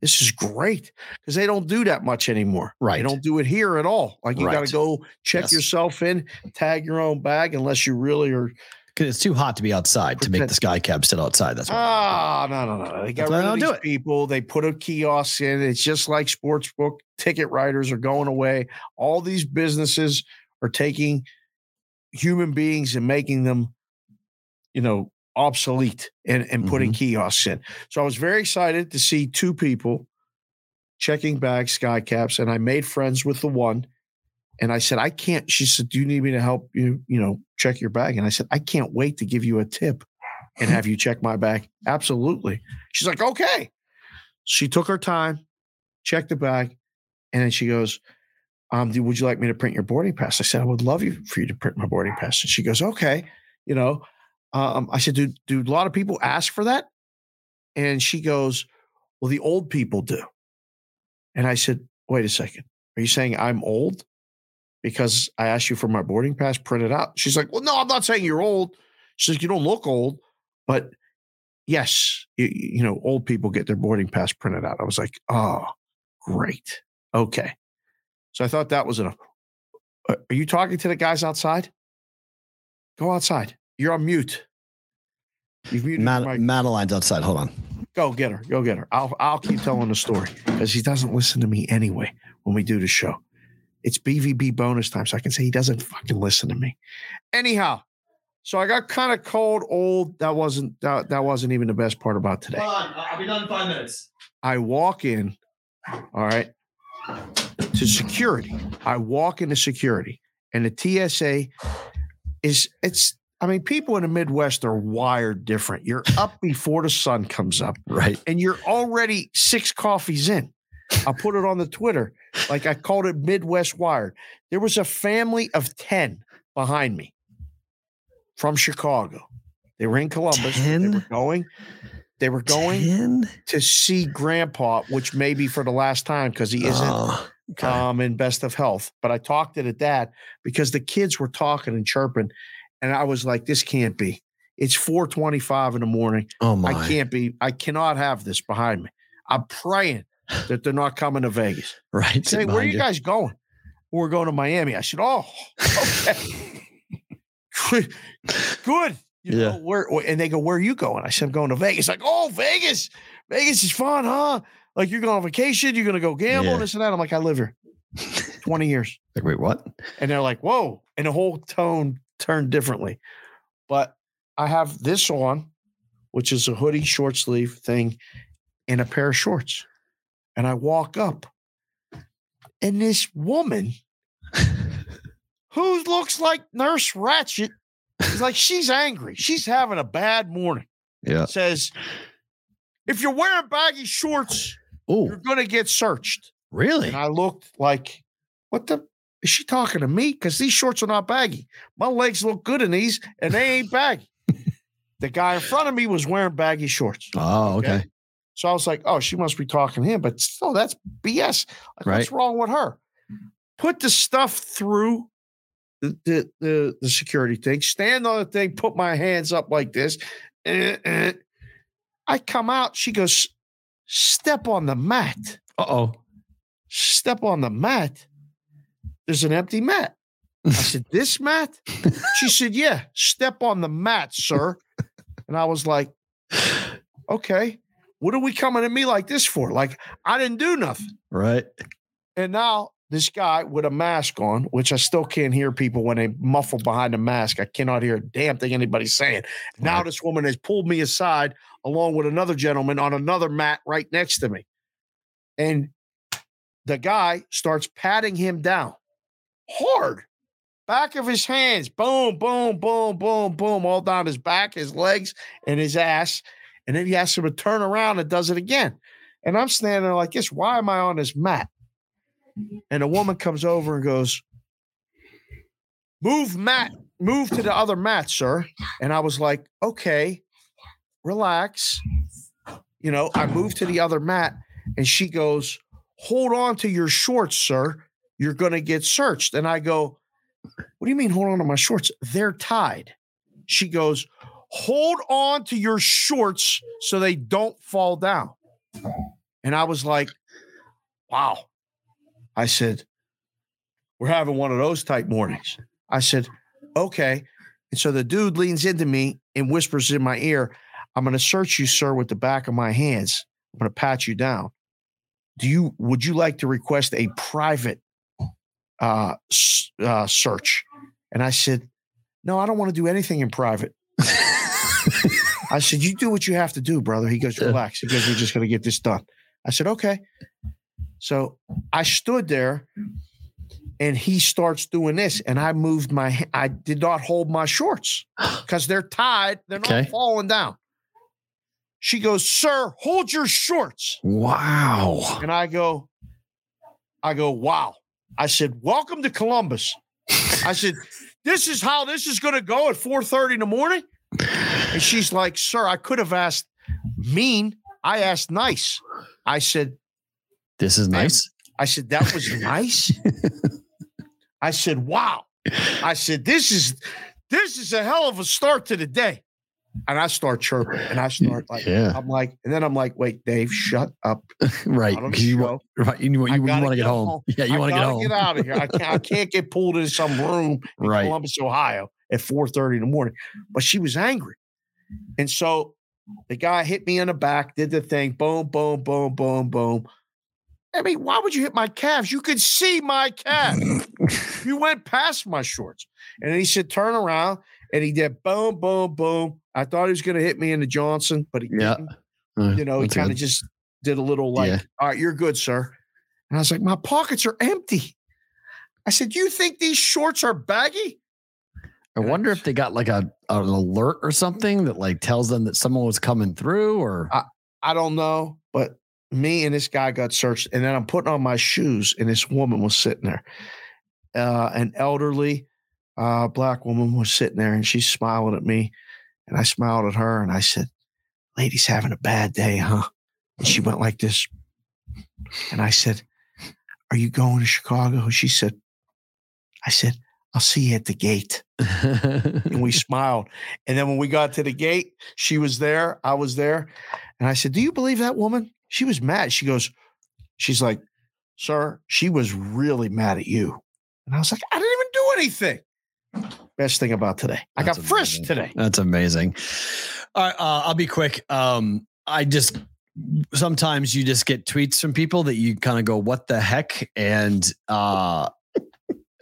This is great because they don't do that much anymore. Right. They don't do it here at all. Like you got to go check Yes. yourself in, tag your own bag, unless you really are 'Cause it's too hot to be outside to make the sky cap sit outside. That's why. Ah, no, no, no. They got That's rid of these it. people. They put a kiosk in. It's just like sportsbook ticket writers are going away. All these businesses are taking human beings and making them, you know, obsolete and, and putting kiosks in. So I was very excited to see two people checking bags, sky caps, and I made friends with the one. And I said, I can't. She said, Do you need me to help you, you know, check your bag? And I said, I can't wait to give you a tip and have you check my bag. Absolutely. She's like, okay. She took her time, checked the bag, and then she goes, um, would you like me to print your boarding pass? I said, I would love you for you to print my boarding pass. And she goes, okay. You know, um, I said, do, do a lot of people ask for that? And she goes, well, the old people do. And I said, wait a second. Are you saying I'm old because I asked you for my boarding pass printed out? She's like, well, no, I'm not saying you're old. She's like, you don't look old, but yes, you, you know, old people get their boarding pass printed out. I was like, oh, great. Okay. So I thought that was enough. Are you talking to the guys outside? Go outside. You're on mute. You've muted Mad- mic. Madeline's outside. Hold on. Go get her. Go get her. I'll I'll keep telling the story because he doesn't listen to me anyway when we do the show. It's BVB bonus time, so I can say he doesn't fucking listen to me. Anyhow, so I got kind of cold, old. That wasn't that, that wasn't even the best part about today. on. I'll be done in five minutes. I walk in, all right, to security. I walk into security, and the TSA is it's. I mean, people in the Midwest are wired different. You're up before the sun comes up Right. and you're already six coffees in. I'll put it on the Twitter. Like I called it Midwest Wired. There was a family of 10 behind me from Chicago. They were in Columbus. but They were going, they were going Ten? to see grandpa, which may be for the last time because he isn't Oh, okay. um, in best of health. But I talked it at that because the kids were talking and chirping. And I was like, this can't be. It's 425 in the morning. oh my. I can't be, I cannot have this behind me. I'm praying that they're not coming to Vegas. Right. Say, where are you guys going? We're going to Miami. I said, Oh, okay. good. Good. You Yeah. know, where and they go, Where are you going? I said, I'm going to Vegas. Like, oh, Vegas. Vegas is fun, huh? Like you're going on vacation, you're gonna go gamble, Yeah. this and that. I'm like, I live here 20 years. Like, wait, what? And they're like, whoa. And the whole tone turned differently. But I have this on, which is a hoodie, short sleeve thing, and a pair of shorts. And I walk up, and this woman who looks like Nurse Ratched is like, she's angry. She's having a bad morning. Yeah. Says, if you're wearing baggy shorts, you're Oh, going to get searched. really? And I looked like, what the? Is she talking to me? Because these shorts are not baggy. My legs look good in these, and they ain't baggy. the guy in front of me was wearing baggy shorts. Oh, okay. So I was like, oh, she must be talking to him. But still, that's BS. Like, What's wrong with her? Put the stuff through the, the, the, the security thing, stand on the thing, put my hands up like this. Eh, eh. I come out. She goes, step on the mat Uh oh. step on the mat. There's an empty mat. I said, This mat? She said, Yeah, step on the mat, sir. And I was like, Okay, what are we coming at me like this for? Like, I didn't do nothing. Right. And now this guy with a mask on, which I still can't hear people when they muffle behind a mask. I cannot hear a damn thing anybody's saying. Now this woman has pulled me aside along with another gentleman on another mat right next to me. And the guy starts patting him down hard. Back of his hands, boom, boom, boom, boom, boom, all down his back, his legs, and his ass. And then he him to turn around and does it again. And I'm standing there like this. Why am I on this mat? And a woman comes over and goes, Move mat, move to the other mat, sir. And I was like, okay, relax. You know, I moved to the other mat and she goes, Hold on to your shorts, sir. You're going to get searched. And I go, What do you mean, hold on to my shorts? They're tied. She goes, Hold on to your shorts so they don't fall down. And I was like, Wow. I said, We're having one of those type mornings. I said, Okay. And so the dude leans into me and whispers in my ear, I'm going to search you, sir, with the back of my hands. I'm going to pat you down. Do you, would you like to request a private uh, uh, search? And I said, No, I don't want to do anything in private. I said, You do what you have to do, brother. He goes, Relax. He goes, We're just going to get this done. I said, Okay. So I stood there and he starts doing this. And I moved my, I did not hold my shorts because they're tied. They're Okay. not falling down. She goes, Sir, hold your shorts. Wow. And I go, I go, wow. I said, welcome to Columbus. I said, this is how this is going to go at 4.30 in the morning. And she's like, sir, I could have asked mean. I asked nice. I said, This is nice. I said, that was nice. I said, wow. I said, this is, this is a hell of a start to the day. And I start chirping and I start like, Yeah. I'm like, and then I'm like, wait, Dave, shut up. Right. Out on the 'cause you, show. wa- right. You, you, you, want to get home. home. Yeah. You want to get home. Get out of here. I can't. I can't get pulled into some room in Right. Columbus, Ohio, at four thirty in the morning. But she was angry, and so the guy hit me in the back, did the thing, boom, boom, boom, boom, boom. I mean, why would you hit my calves? You could see my calves. you went past my shorts, and then he said, "Turn around," and he did boom, boom, boom. I thought he was going to hit me in the Johnson, but he Yeah. didn't Uh, you know, he kind of just did a little like, Yeah. all right, you're good, sir. And I was like, my pockets are empty. I said, you think these shorts are baggy? I wonder if they got like a an alert or something that like tells them that someone was coming through or I don't know, but me and this guy got searched. And then I'm putting on my shoes, and this woman was sitting there. Uh, an elderly uh, black woman was sitting there, and she's smiling at me. And I smiled at her, and I said, Lady's having a bad day, huh? And she went like this. And I said, Are you going to Chicago? She said, I said, I'll see you at the gate. And we smiled. And then when we got to the gate, she was there. I was there. And I said, Do you believe that woman? She was mad. She goes, She's like, Sir, she was really mad at you. And I was like, I didn't even do anything. Best thing about today. I got That's frisked today. That's amazing. All right, uh, I'll be quick. Um, I just sometimes you just get tweets from people that you kind of go, "What the heck?" And uh,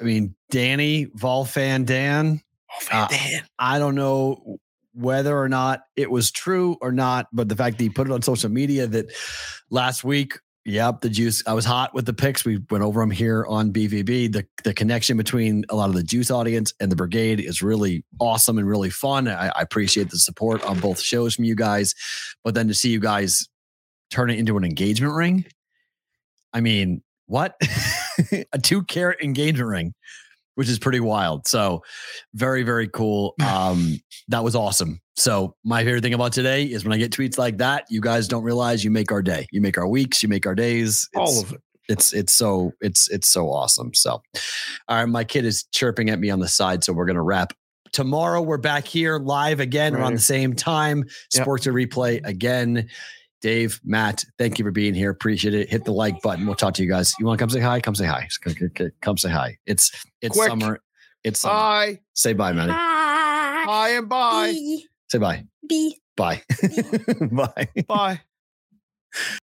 I mean, Danny Volfan Dan. Oh, Uh, Dan. I don't know whether or not it was true or not, but the fact that he put it on social media that last week, yep, the juice. I was hot with the picks. We went over them here on BVB. The the connection between a lot of the juice audience and the brigade is really awesome and really fun. I, I appreciate the support on both shows from you guys, but then to see you guys turn it into an engagement ring. I mean, what? a two carat engagement ring, which is pretty wild. So very, very cool. Um, that was awesome. So my favorite thing about today is when I get tweets like that, you guys don't realize you make our day. You make our weeks, you make our days. All It's- of it. it's it's so it's it's so awesome. So, all right, my kid is chirping at me on the side, so we're gonna wrap. Tomorrow we're back here live again around the same time. Yep. Sports to replay again. Dave, Matt, thank you for being here. Appreciate it. Hit the like button. We'll talk to you guys. You want to come say hi? Come say hi. Come- come- Come say hi. It's it's Quick. summer. It's summer. Bye. say bye, Maddie. Bye. Bye and bye. B. Say bye. B. Bye. bye. Bye.